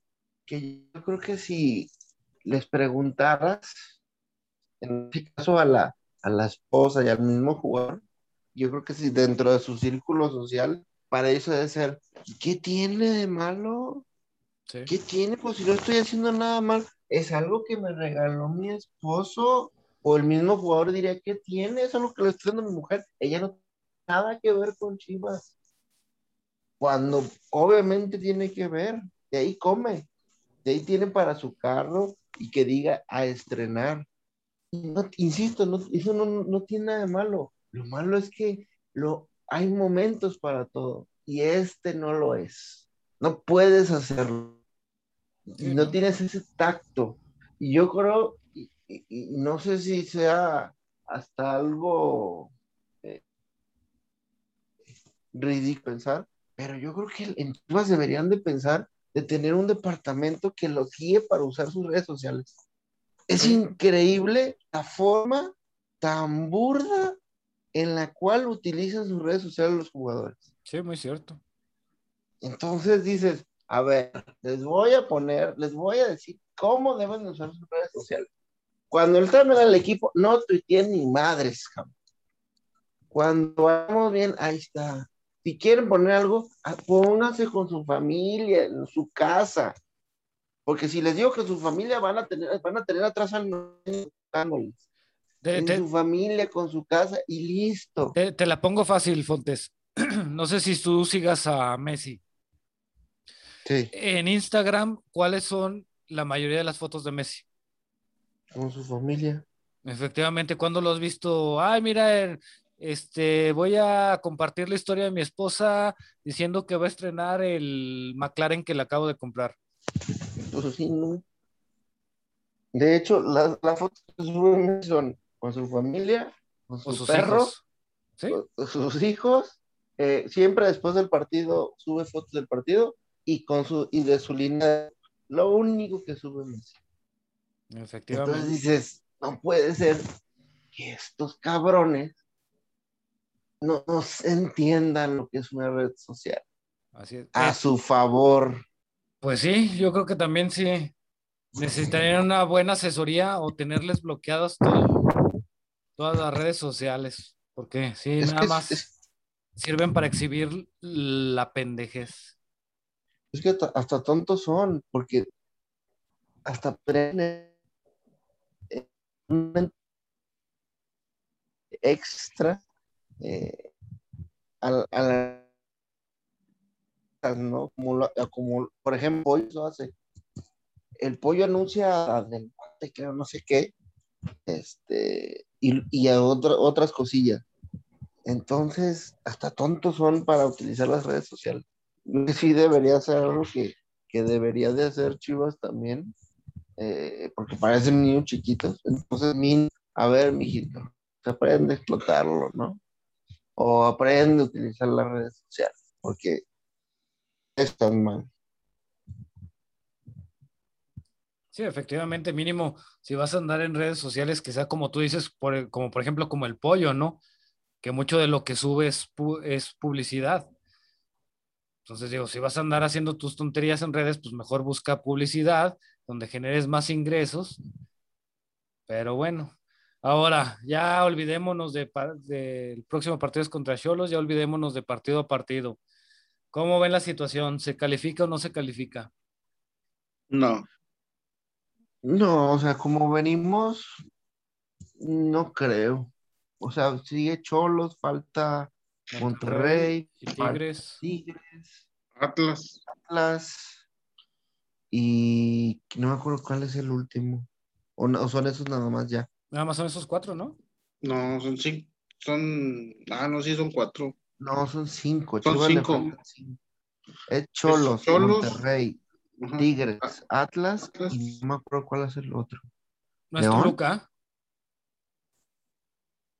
[SPEAKER 4] Que yo creo que si les preguntaras, en este caso a la, a la esposa y al mismo jugador, yo creo que si dentro de su círculo social, para eso debe ser, ¿qué tiene de malo? ¿Qué tiene? Pues si no estoy haciendo nada mal, es algo que me regaló mi esposo. O el mismo jugador diría, ¿qué tiene? Eso es lo que le estoy dando mi mujer. Ella no tiene nada que ver con Chivas. Cuando obviamente tiene que ver, de ahí come, de ahí tiene para su carro y que diga a estrenar. Insisto, no, eso no, no tiene nada de malo. Lo malo es que lo, hay momentos para todo y este no lo es. No puedes hacerlo.
[SPEAKER 2] Sí,
[SPEAKER 4] no,
[SPEAKER 2] ¿no?
[SPEAKER 4] tienes ese tacto. Y yo creo, y, y- y no sé si sea hasta algo eh, ridículo pensar, pero yo creo que en Chivas deberían de pensar de tener un departamento que los guíe para usar sus redes sociales. Es increíble la forma tan burda en la cual utilizan sus redes sociales los jugadores.
[SPEAKER 2] Sí, muy cierto.
[SPEAKER 4] Entonces dices, a ver, les voy a poner, les voy a decir cómo deben usar sus redes sociales. Cuando entran al equipo, no tuiteen ni madres, cabrón. Cuando vamos bien, ahí está. Si quieren poner algo, ah, pónganse con su familia, en su casa. Porque si les digo que su familia van a tener, van a tener atrás al en su familia, con su casa y listo.
[SPEAKER 2] te- te la pongo fácil, Fontes. No sé si tú sigas a Messi.
[SPEAKER 4] Sí,
[SPEAKER 2] En Instagram, ¿cuáles son la mayoría de las fotos de Messi?
[SPEAKER 4] con su familia.
[SPEAKER 2] Efectivamente, cuando lo has visto? Ay, mira, er, este, voy a compartir la historia de mi esposa diciendo que va a estrenar el McLaren que le acabo de comprar.
[SPEAKER 4] Pues sí, no. De hecho, las fotos que suben son con su familia, con
[SPEAKER 2] O sus
[SPEAKER 4] perro,
[SPEAKER 2] hijos. ¿Sí?
[SPEAKER 4] con sus hijos. eh, siempre después del partido sube fotos del partido y con su y de su línea. Lo único que sube Messi. Entonces
[SPEAKER 2] Efectivamente.
[SPEAKER 4] dices, no puede ser que estos cabrones no, no entiendan lo que es una red social
[SPEAKER 2] Así es.
[SPEAKER 4] a su favor.
[SPEAKER 2] Pues sí, yo creo que también sí necesitarían una buena asesoría o tenerles bloqueadas todo- todas las redes sociales, porque sí,
[SPEAKER 4] Es
[SPEAKER 2] nada
[SPEAKER 4] es-
[SPEAKER 2] más
[SPEAKER 4] es-
[SPEAKER 2] sirven para exhibir la pendejez.
[SPEAKER 4] Es que hasta, tontos son, porque hasta prenden un extra eh, a, la- a la- ¿no? Como, como, por ejemplo, lo hace. El pollo anuncia del guate, creo, no sé qué, este, y, y a otra- otras cosillas. Entonces, hasta tontos son para utilizar las redes sociales. Sí debería ser algo que, que debería de hacer Chivas también, eh, porque parecen niños chiquitos. Entonces, min, a ver, mijito, aprende a explotarlo, ¿no? O aprende a utilizar las redes sociales, porque es tan mal.
[SPEAKER 2] Sí, efectivamente, mínimo, si vas a andar en redes sociales, que sea como tú dices, por, como por ejemplo como el pollo, ¿no? Que mucho de lo que sube es, es publicidad. Entonces digo, si vas a andar haciendo tus tonterías en redes, pues mejor busca publicidad donde generes más ingresos. Pero bueno, ahora ya olvidémonos de, pa- del próximo partido es contra Cholos, ya olvidémonos de partido a partido. ¿Cómo ven la situación? ¿Se califica o no se califica?
[SPEAKER 3] No,
[SPEAKER 4] No, o sea, como venimos, no creo. O sea, sigue Cholos, falta Monterrey,
[SPEAKER 2] Tigres.
[SPEAKER 4] Tigres,
[SPEAKER 3] Atlas.
[SPEAKER 4] Atlas y no me acuerdo cuál es el último. O, no- o son esos nada más ya.
[SPEAKER 2] Nada más son esos cuatro, ¿no?
[SPEAKER 3] No, son cinco. Son. Ah, no, sí, son cuatro.
[SPEAKER 4] No, son cinco.
[SPEAKER 3] Son
[SPEAKER 4] Chivas
[SPEAKER 3] cinco.
[SPEAKER 4] Es Cholos,
[SPEAKER 3] Cholos.
[SPEAKER 4] Monterrey,
[SPEAKER 3] Ajá.
[SPEAKER 4] Tigres, Atlas
[SPEAKER 3] Atlas.
[SPEAKER 4] y no me acuerdo cuál es el otro.
[SPEAKER 2] No es. Toluca.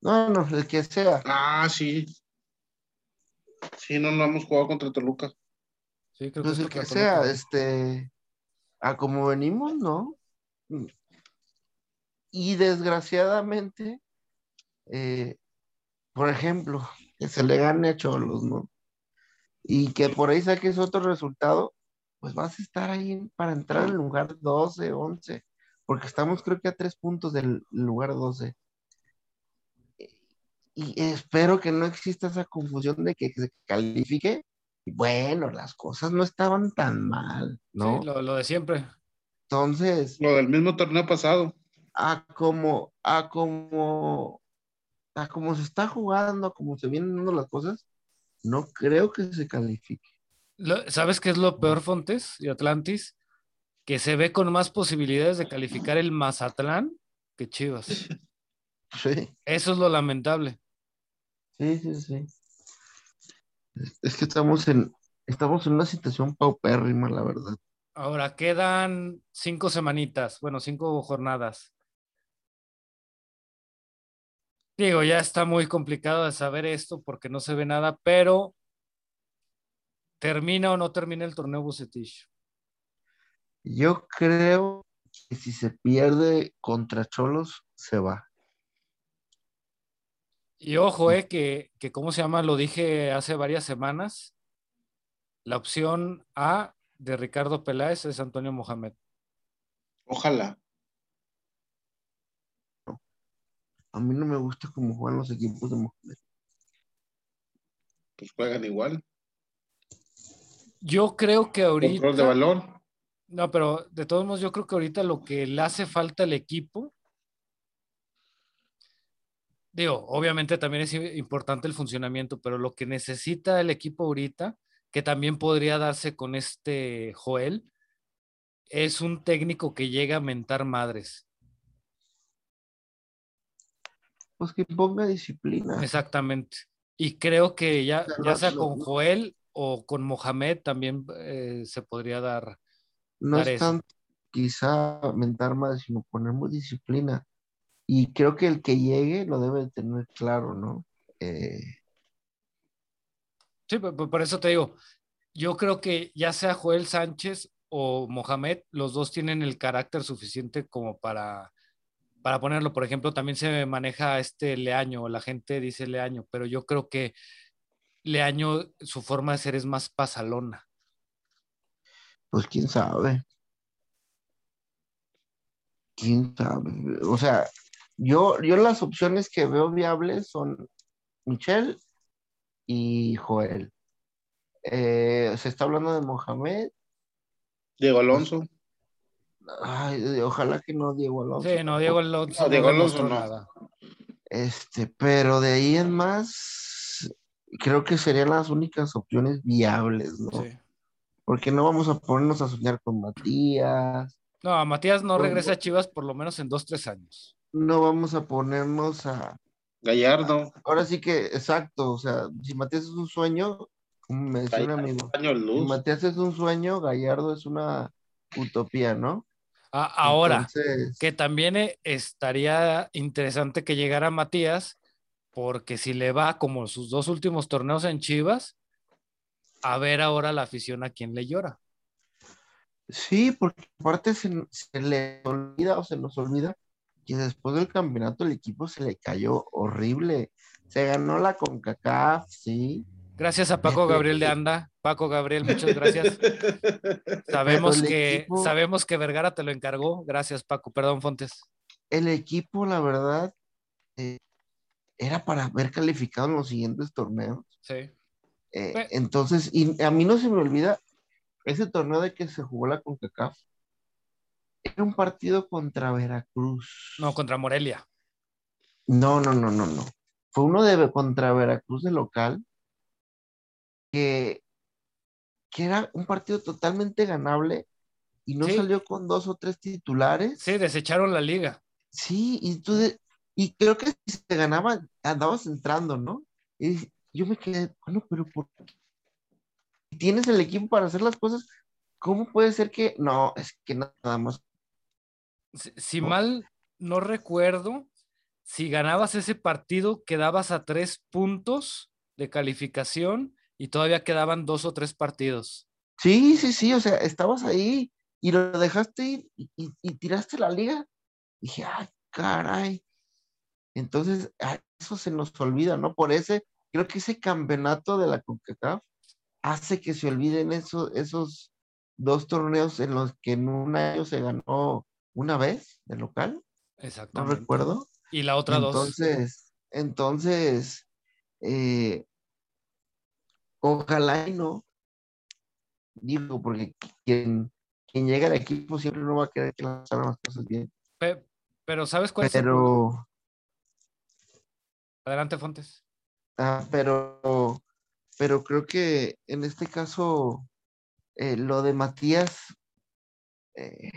[SPEAKER 4] No, no, el que sea.
[SPEAKER 3] Ah, sí. Sí, no, no hemos jugado contra Toluca.
[SPEAKER 2] Sí, creo
[SPEAKER 4] Pues
[SPEAKER 2] que
[SPEAKER 4] el que sea, este, a como venimos, ¿no? Y desgraciadamente, eh, por ejemplo, que se le gane a Cholos, ¿no? Y que por ahí saques otro resultado, pues vas a estar ahí para entrar en el lugar 12, 11, porque estamos creo que a tres puntos del lugar 12. Y espero que no exista esa confusión de que se califique. Bueno, las cosas no estaban tan mal, ¿no?
[SPEAKER 2] Sí, lo, lo de siempre.
[SPEAKER 4] Entonces,
[SPEAKER 3] Lo del mismo torneo pasado.
[SPEAKER 4] a como, a como, a como se está jugando, a como se vienen dando las cosas, no creo que se califique.
[SPEAKER 2] Lo- ¿Sabes qué es lo peor, Fontes y Atlantis? Que se ve con más posibilidades de calificar el Mazatlán que Chivas.
[SPEAKER 4] Sí,
[SPEAKER 2] Eso es lo lamentable.
[SPEAKER 4] Sí, sí, sí. Es, que estamos en, estamos en una situación paupérrima, la verdad.
[SPEAKER 2] Ahora quedan cinco semanitas, bueno, cinco jornadas. Digo, ya está muy complicado de saber esto porque no se ve nada, pero ¿termina o no termina el torneo Bucetich?
[SPEAKER 4] Yo creo que si se pierde contra Cholos, se va.
[SPEAKER 2] Y ojo, eh, que, que, ¿cómo se llama? Lo dije hace varias semanas. La opción A de Ricardo Peláez es Antonio Mohamed.
[SPEAKER 3] Ojalá.
[SPEAKER 4] A mí no me gusta cómo juegan los equipos de Mohamed.
[SPEAKER 3] Pues juegan igual.
[SPEAKER 2] Yo creo que ahorita.
[SPEAKER 3] Control de balón.
[SPEAKER 2] No, pero de todos modos, yo creo que ahorita lo que le hace falta al equipo. Digo, obviamente también es importante el funcionamiento, pero lo que necesita el equipo ahorita, que también podría darse con este Joel, es un técnico que llega a mentar madres.
[SPEAKER 4] Pues que ponga disciplina.
[SPEAKER 2] Exactamente. Y creo que ya, ya sea con Joel o con Mohamed también eh, se podría dar.
[SPEAKER 4] No
[SPEAKER 2] dar
[SPEAKER 4] es
[SPEAKER 2] eso.
[SPEAKER 4] tanto quizá mentar más, sino poner muy disciplina. Y creo que el que llegue lo debe de tener claro, ¿no? Eh,
[SPEAKER 2] Sí, por, por eso te digo, yo creo que ya sea Joel Sánchez o Mohamed, los dos tienen el carácter suficiente como para, para ponerlo. Por ejemplo, también se maneja este Leaño, la gente dice Leaño, pero yo creo que Leaño, su forma de ser es más pasalona.
[SPEAKER 4] pues quién sabe. Quién sabe. O sea, yo, yo las opciones que veo viables son Michelle y Joel. Eh, se está hablando de Mohamed.
[SPEAKER 3] Diego Alonso.
[SPEAKER 4] Ay, ojalá que no Diego Alonso.
[SPEAKER 2] Sí, no, Diego Alonso.
[SPEAKER 3] No, Diego Alonso no.
[SPEAKER 2] nada.
[SPEAKER 4] Este, pero de ahí en más, creo que serían las únicas opciones viables, ¿no?
[SPEAKER 2] Sí.
[SPEAKER 4] Porque no vamos a ponernos a soñar con Matías,
[SPEAKER 2] No, Matías no regresa a Chivas por lo menos en dos, tres años.
[SPEAKER 4] No vamos a ponernos a...
[SPEAKER 3] Gallardo.
[SPEAKER 4] Ahora sí que, exacto, o sea, si Matías es un sueño, como me decía un amigo, si. Matías es un sueño, Gallardo es una utopía, ¿no?
[SPEAKER 2] A- ahora,
[SPEAKER 4] Entonces,
[SPEAKER 2] que también eh, estaría interesante que llegara Matías, porque si le va como sus dos últimos torneos en Chivas, a ver ahora la afición a quien le llora.
[SPEAKER 4] Sí, porque aparte se, se le olvida o se nos olvida que después del campeonato el equipo se le cayó horrible. Se ganó la CONCACAF, sí.
[SPEAKER 2] Gracias a Paco Gabriel de Anda. Paco Gabriel, muchas gracias. Sabemos que,
[SPEAKER 4] equipo-
[SPEAKER 2] sabemos que Vergara te lo encargó. Gracias, Paco. Perdón, Fontes.
[SPEAKER 4] El equipo, la verdad, eh, era para haber calificado en los siguientes torneos.
[SPEAKER 2] Sí.
[SPEAKER 4] Eh, entonces, y a mí no se me olvida ese torneo de que se jugó la CONCACAF. Era un partido contra Veracruz.
[SPEAKER 2] No, contra Morelia.
[SPEAKER 4] No, no, no, no, no. Fue uno de contra Veracruz de local que, que era un partido totalmente ganable y no
[SPEAKER 2] Sí.
[SPEAKER 4] salió con dos o tres titulares.
[SPEAKER 2] Sí, desecharon la liga.
[SPEAKER 4] Sí, y tú de- y creo que si se ganaba, andabas entrando, ¿no? Y yo me quedé, bueno, pero ¿por qué? Tienes el equipo para hacer las cosas, ¿cómo puede ser que no? Es que nada más.
[SPEAKER 2] Si, mal no recuerdo, si ganabas ese partido, quedabas a tres puntos de calificación y todavía quedaban dos o tres partidos.
[SPEAKER 4] Sí, sí, sí, o sea, estabas ahí y lo dejaste ir y, y- y tiraste la liga. dije, ay, caray. Entonces, a eso se nos olvida, ¿no? Por ese, creo que ese campeonato de la CONCACAF hace que se olviden esos, esos dos torneos en los que en un año se ganó una vez de local, no
[SPEAKER 2] Exactamente.
[SPEAKER 4] recuerdo.
[SPEAKER 2] Y la otra dos.
[SPEAKER 4] Entonces, entonces, eh, ojalá y no. Digo, porque quien, quien llega al equipo siempre no va a querer que las hagan las cosas bien.
[SPEAKER 2] Pe- pero ¿sabes cuál es el?
[SPEAKER 4] Pero,
[SPEAKER 2] Adelante, Fontes.
[SPEAKER 4] ah, pero, pero creo que en este caso, eh, lo de Matías, eh,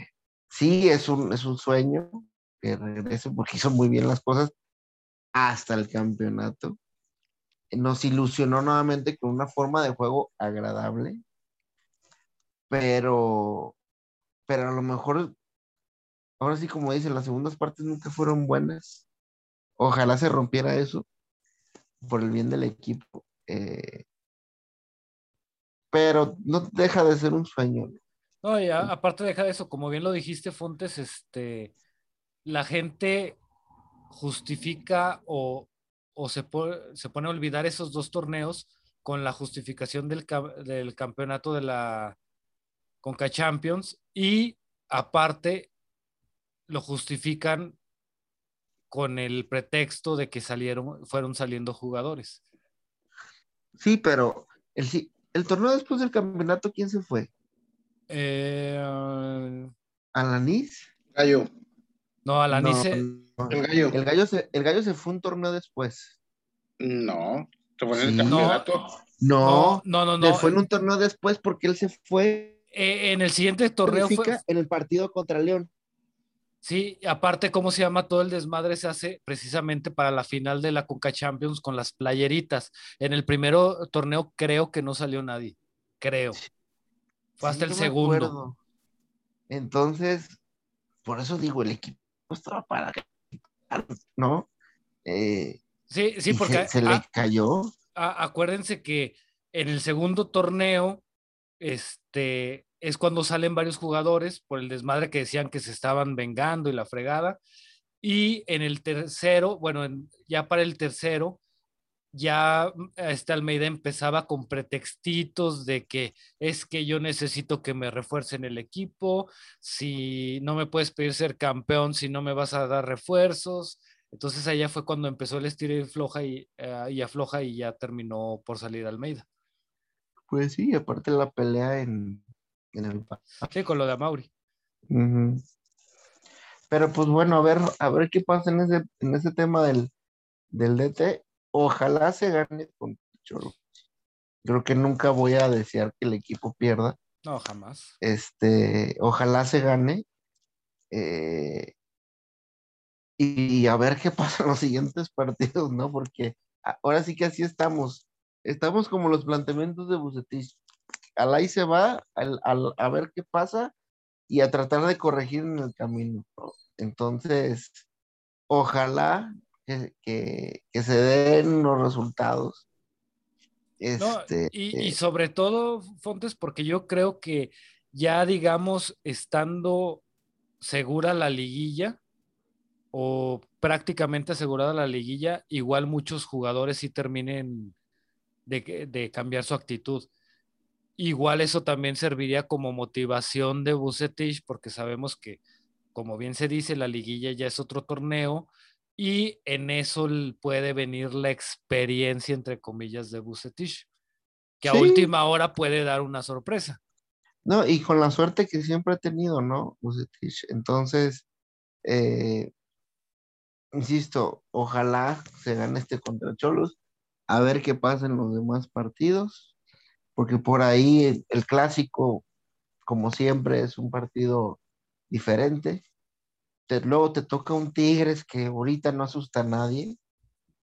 [SPEAKER 4] sí es un, es un sueño que regrese porque hizo muy bien las cosas hasta el campeonato. Nos ilusionó nuevamente con una forma de juego agradable, pero, pero a lo mejor, ahora sí como dicen, las segundas partes nunca fueron buenas. Ojalá se rompiera eso por el bien del equipo. eh, pero no deja de ser un sueño.
[SPEAKER 2] No, y aparte deja de eso, como bien lo dijiste, Fontes, este, la gente justifica o, o se, se pone a olvidar esos dos torneos con la justificación del, del campeonato de la Conca Champions y aparte lo justifican con el pretexto de que salieron, fueron saliendo jugadores.
[SPEAKER 4] Sí, pero el, el torneo después del campeonato, ¿quién se fue?
[SPEAKER 2] Eh,
[SPEAKER 4] ¿Alanis?
[SPEAKER 3] Gallo,
[SPEAKER 2] no, Alanice,
[SPEAKER 4] No,
[SPEAKER 3] el gallo.
[SPEAKER 4] el gallo se, el gallo se fue un torneo después.
[SPEAKER 3] No, se fue en el
[SPEAKER 4] Sí.
[SPEAKER 3] campeonato.
[SPEAKER 4] No,
[SPEAKER 2] no, no, no,
[SPEAKER 4] se
[SPEAKER 2] no.
[SPEAKER 4] fue en un torneo después porque él se fue
[SPEAKER 2] Eh, en el siguiente torneo fue,
[SPEAKER 4] en el partido contra León.
[SPEAKER 2] Sí, aparte, ¿cómo se llama? Todo el desmadre se hace precisamente para la final de la Conca Champions con las playeritas. En el primero torneo creo que no salió nadie. Creo. Fue hasta
[SPEAKER 4] Sí,
[SPEAKER 2] el segundo.
[SPEAKER 4] acuerdo. Entonces, por eso digo, el equipo estaba para ¿no? Eh,
[SPEAKER 2] Sí, sí, porque
[SPEAKER 4] se, se le cayó.
[SPEAKER 2] a- acuérdense que en el segundo torneo, este, es cuando salen varios jugadores por el desmadre que decían que se estaban vengando y la fregada. Y en el tercero, bueno, en- ya para el tercero, ya mm, este Almeida empezaba con pretextitos de que es que yo necesito que me refuercen el equipo, si no me puedes pedir ser campeón, si no me vas a dar refuerzos. Entonces allá fue cuando empezó el estilo y floja y, eh, y afloja y ya terminó por salir Almeida.
[SPEAKER 4] Pues sí, aparte la pelea en, en el
[SPEAKER 2] Sí, con lo de Amauri.
[SPEAKER 4] Ujú. Pero pues bueno, a ver, a ver qué pasa en ese, en ese tema del, del DT. Ojalá se gane con Cholo. Creo que nunca voy a desear que el equipo pierda.
[SPEAKER 2] No, jamás.
[SPEAKER 4] Este, ojalá se gane. eh, y a ver qué pasa en los siguientes partidos, ¿no? Porque ahora sí que así estamos. Estamos como los planteamientos de Bucetich. Al ahí se va, al- al- a ver qué pasa y a tratar de corregir en el camino. ¿no? Entonces, ojalá que, que- que se den los resultados. Este,
[SPEAKER 2] y, y
[SPEAKER 4] eh,
[SPEAKER 2] sobre todo, Fontes, porque yo creo que ya, digamos, estando segura la liguilla o prácticamente asegurada la liguilla, igual muchos jugadores sí terminen de, de cambiar su actitud. Igual eso también serviría como motivación de Bucetich, porque sabemos que, como bien se dice, la liguilla ya es otro torneo y en eso puede venir la experiencia, entre comillas, de Bucetich, que a
[SPEAKER 4] Sí.
[SPEAKER 2] última hora puede dar una sorpresa.
[SPEAKER 4] No, y con la suerte que siempre ha tenido, ¿no? Vucetich. Entonces, eh, insisto, ojalá se gane este contra Cholos, a ver qué pasa en los demás partidos, porque por ahí el, el clásico, como siempre, es un partido diferente. Te- luego te toca un Tigres que ahorita no asusta a nadie.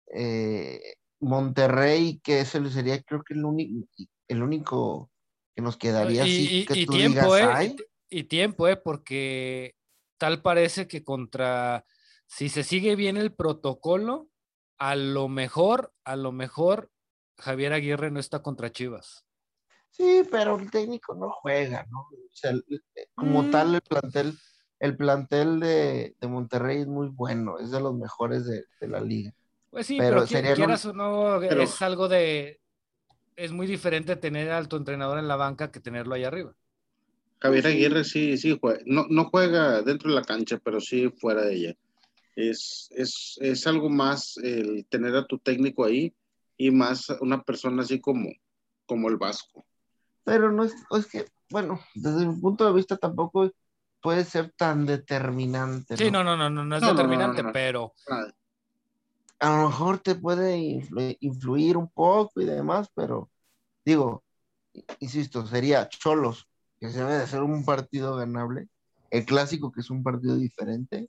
[SPEAKER 4] Eh, Monterrey, que ese sería creo que el único, el único que nos quedaría
[SPEAKER 2] y,
[SPEAKER 4] así
[SPEAKER 2] y-
[SPEAKER 4] que
[SPEAKER 2] y
[SPEAKER 4] tú
[SPEAKER 2] tiempo,
[SPEAKER 4] digas,
[SPEAKER 2] ¿eh? Y, tiempo, ¿eh? Porque tal parece que contra, si se sigue bien el protocolo, a lo mejor, a lo mejor Javier Aguirre no está contra Chivas.
[SPEAKER 4] Sí, pero el técnico no juega, ¿no? O sea, como
[SPEAKER 2] Mm.
[SPEAKER 4] tal, el plantel, el plantel de, de Monterrey es muy bueno, es de los mejores de, de la liga.
[SPEAKER 2] Pues sí,
[SPEAKER 4] Pero
[SPEAKER 2] pero,
[SPEAKER 4] un-
[SPEAKER 2] quieras o no,
[SPEAKER 3] Pero-
[SPEAKER 2] es algo de, es muy diferente tener al tu entrenador en la banca que tenerlo ahí arriba.
[SPEAKER 3] Javier Aguirre sí, sí juega. No, no juega dentro de la cancha, pero sí fuera de ella. Es, es, es algo más el tener a tu técnico ahí y más una persona así como, como el Vasco.
[SPEAKER 4] Pero no es, es que, bueno, desde mi punto de vista tampoco puede ser tan determinante,
[SPEAKER 2] Sí,
[SPEAKER 4] ¿no?
[SPEAKER 2] no, no, no, no, es
[SPEAKER 3] No, no, no,
[SPEAKER 2] determinante,
[SPEAKER 3] no, no.
[SPEAKER 2] pero.
[SPEAKER 4] A lo mejor te puede influ- influir un poco y demás, pero digo, insisto, sería Cholos, que se debe de ser un partido ganable, el clásico que es un partido diferente,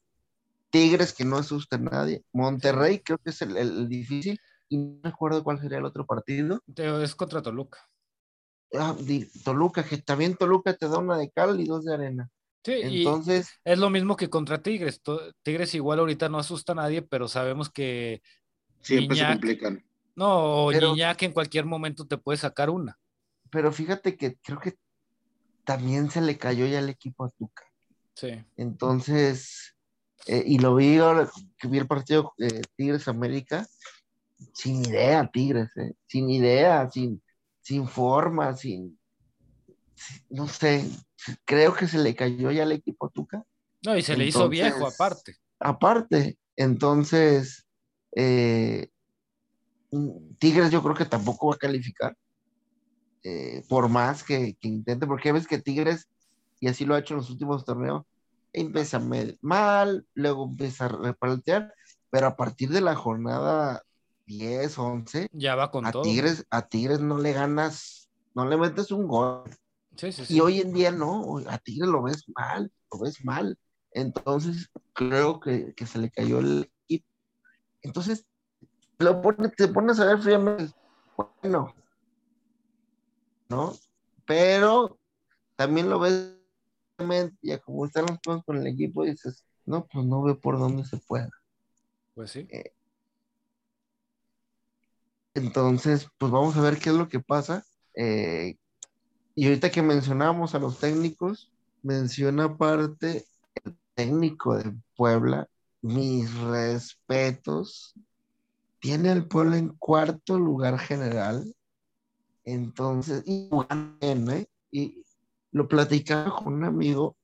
[SPEAKER 4] Tigres que no asusta a nadie, Monterrey creo que es el, difícil, y no recuerdo cuál sería el otro partido,
[SPEAKER 2] es contra Toluca.
[SPEAKER 4] Ah, Toluca, que también Toluca te da una de cal y dos de arena,
[SPEAKER 2] Sí, y
[SPEAKER 4] entonces,
[SPEAKER 2] es lo mismo que contra Tigres. Tigres igual ahorita no asusta a nadie, pero sabemos que
[SPEAKER 3] Siempre se complican.
[SPEAKER 2] no,
[SPEAKER 4] Pero-
[SPEAKER 2] Gignac en cualquier momento te puede sacar una.
[SPEAKER 4] pero fíjate que creo que también se le cayó ya el equipo a Tuca.
[SPEAKER 2] Sí.
[SPEAKER 4] Entonces, eh, y lo vi ahora que vi el partido de Tigres América, sin idea, Tigres, eh, sin idea, sin, sin forma, sin- no sé, creo que se le cayó ya el equipo Tuca.
[SPEAKER 2] No, y se le hizo viejo aparte.
[SPEAKER 4] Aparte, entonces, eh, Tigres yo creo que tampoco va a calificar, eh, por más que, que intente, porque ves que Tigres, y así lo ha hecho en los últimos torneos, empieza mal, luego empieza a replantear, pero a partir de la jornada 10, 11,
[SPEAKER 2] Ya va con
[SPEAKER 4] a
[SPEAKER 2] todo.
[SPEAKER 4] Tigres, a Tigres no le ganas, no le metes un gol.
[SPEAKER 2] Sí, sí, sí.
[SPEAKER 4] Y hoy en día no, a Tigres lo ves mal, lo ves mal. Entonces, creo que, que se le cayó el equipo. Entonces, lo pone, te pones a ver fríamente, bueno, ¿no? Pero también lo ves ya como están las cosas con el equipo, dices, no, pues no veo por dónde se pueda.
[SPEAKER 2] Pues sí.
[SPEAKER 4] Entonces, pues vamos a ver qué es lo que pasa. Eh, y ahorita que mencionamos a los técnicos, menciona aparte el técnico de Puebla, mis respetos, tiene al Puebla en cuarto lugar general. Entonces, y bien, ¿eh? Y lo platicaba con un amigo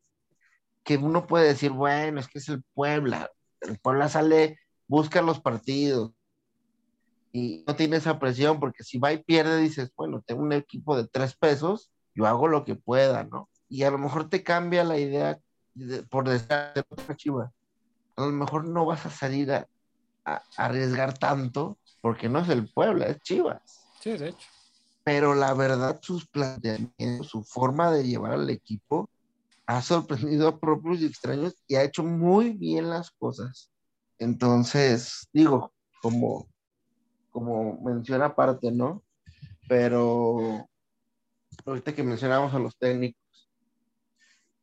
[SPEAKER 4] que uno puede decir, bueno, es que es el Puebla. El Puebla sale, busca los partidos y no tiene esa presión porque si va y pierde dices, bueno, tengo un equipo de tres pesos, yo hago lo que pueda, ¿no? Y a lo mejor te cambia la idea de- por decir otra chiva. A lo mejor no vas a salir a, a- a arriesgar tanto porque no es el Puebla, es Chivas.
[SPEAKER 2] Sí, de hecho.
[SPEAKER 4] Pero la verdad, sus planteamientos, su forma de llevar al equipo ha sorprendido a propios y extraños y ha hecho muy bien las cosas. Entonces, digo, como, como menciona aparte, ¿no? Pero ahorita que mencionamos a los técnicos.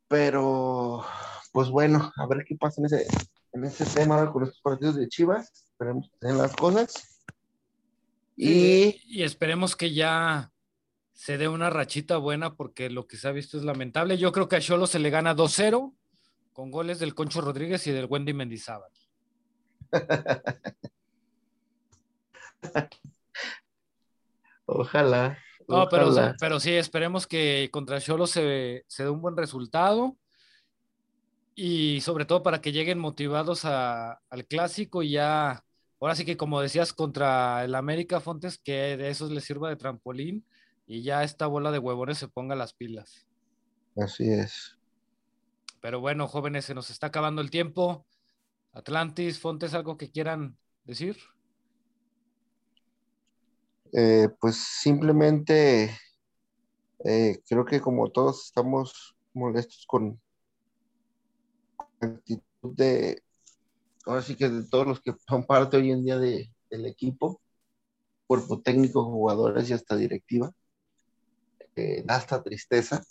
[SPEAKER 4] Pero, pues bueno, a ver qué pasa en ese, en ese tema ahora con estos partidos de Chivas. Esperemos que las cosas. Y
[SPEAKER 2] Y esperemos que ya se dé una rachita buena porque lo que se ha visto es lamentable. Yo creo que a Cholo se le gana 2-0 con goles del Concho Rodríguez y del Wendy Mendizábal.
[SPEAKER 4] ojalá.
[SPEAKER 2] No, pero, pero sí, esperemos que contra Cholo se, se dé un buen resultado y sobre todo para que lleguen motivados a- al clásico y ya, ahora sí que como decías, contra el América Fontes, que de esos les sirva de trampolín y ya esta bola de huevones se ponga las pilas.
[SPEAKER 4] Así es.
[SPEAKER 2] Pero bueno, jóvenes, se nos está acabando el tiempo. Atlantis, Fontes, ¿algo que quieran decir?
[SPEAKER 4] Eh, pues simplemente eh, creo que como todos estamos molestos con la actitud de, ahora sí que de todos los que son parte hoy en día de- del equipo, cuerpo técnico, jugadores y hasta directiva, eh, da hasta tristeza,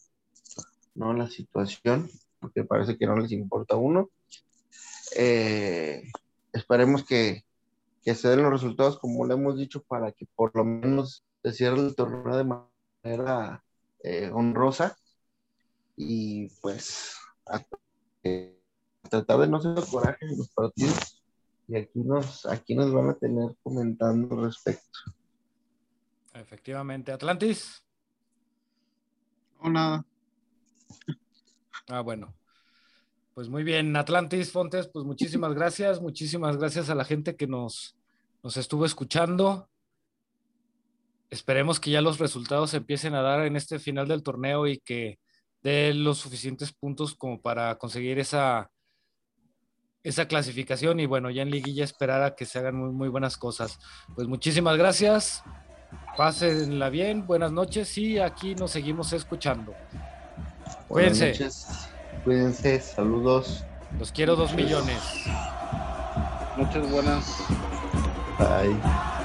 [SPEAKER 4] ¿no? La situación, porque parece que no les importa a uno. Esperemos que, que se den los resultados como lo hemos dicho para que por lo menos se cierre el torneo de manera eh, honrosa y pues a, eh, tratar de no hacer coraje en los partidos y aquí nos, aquí nos van a tener comentando al respecto.
[SPEAKER 2] Efectivamente, Atlantis.
[SPEAKER 3] No, nada.
[SPEAKER 2] Ah, bueno. Pues muy bien, Atlantis Fontes, pues muchísimas gracias, muchísimas gracias a la gente que nos, nos estuvo escuchando. Esperemos que ya los resultados se empiecen a dar en este final del torneo y que dé los suficientes puntos como para conseguir esa, esa clasificación y bueno, ya en liguilla esperar a que se hagan muy, muy buenas cosas. Pues muchísimas gracias, pásenla bien, buenas noches y aquí nos seguimos escuchando.
[SPEAKER 4] Buenas
[SPEAKER 2] Cuídense.
[SPEAKER 4] Cuídense, saludos,
[SPEAKER 2] Los quiero dos millones.
[SPEAKER 3] Noches buenas.
[SPEAKER 4] bye.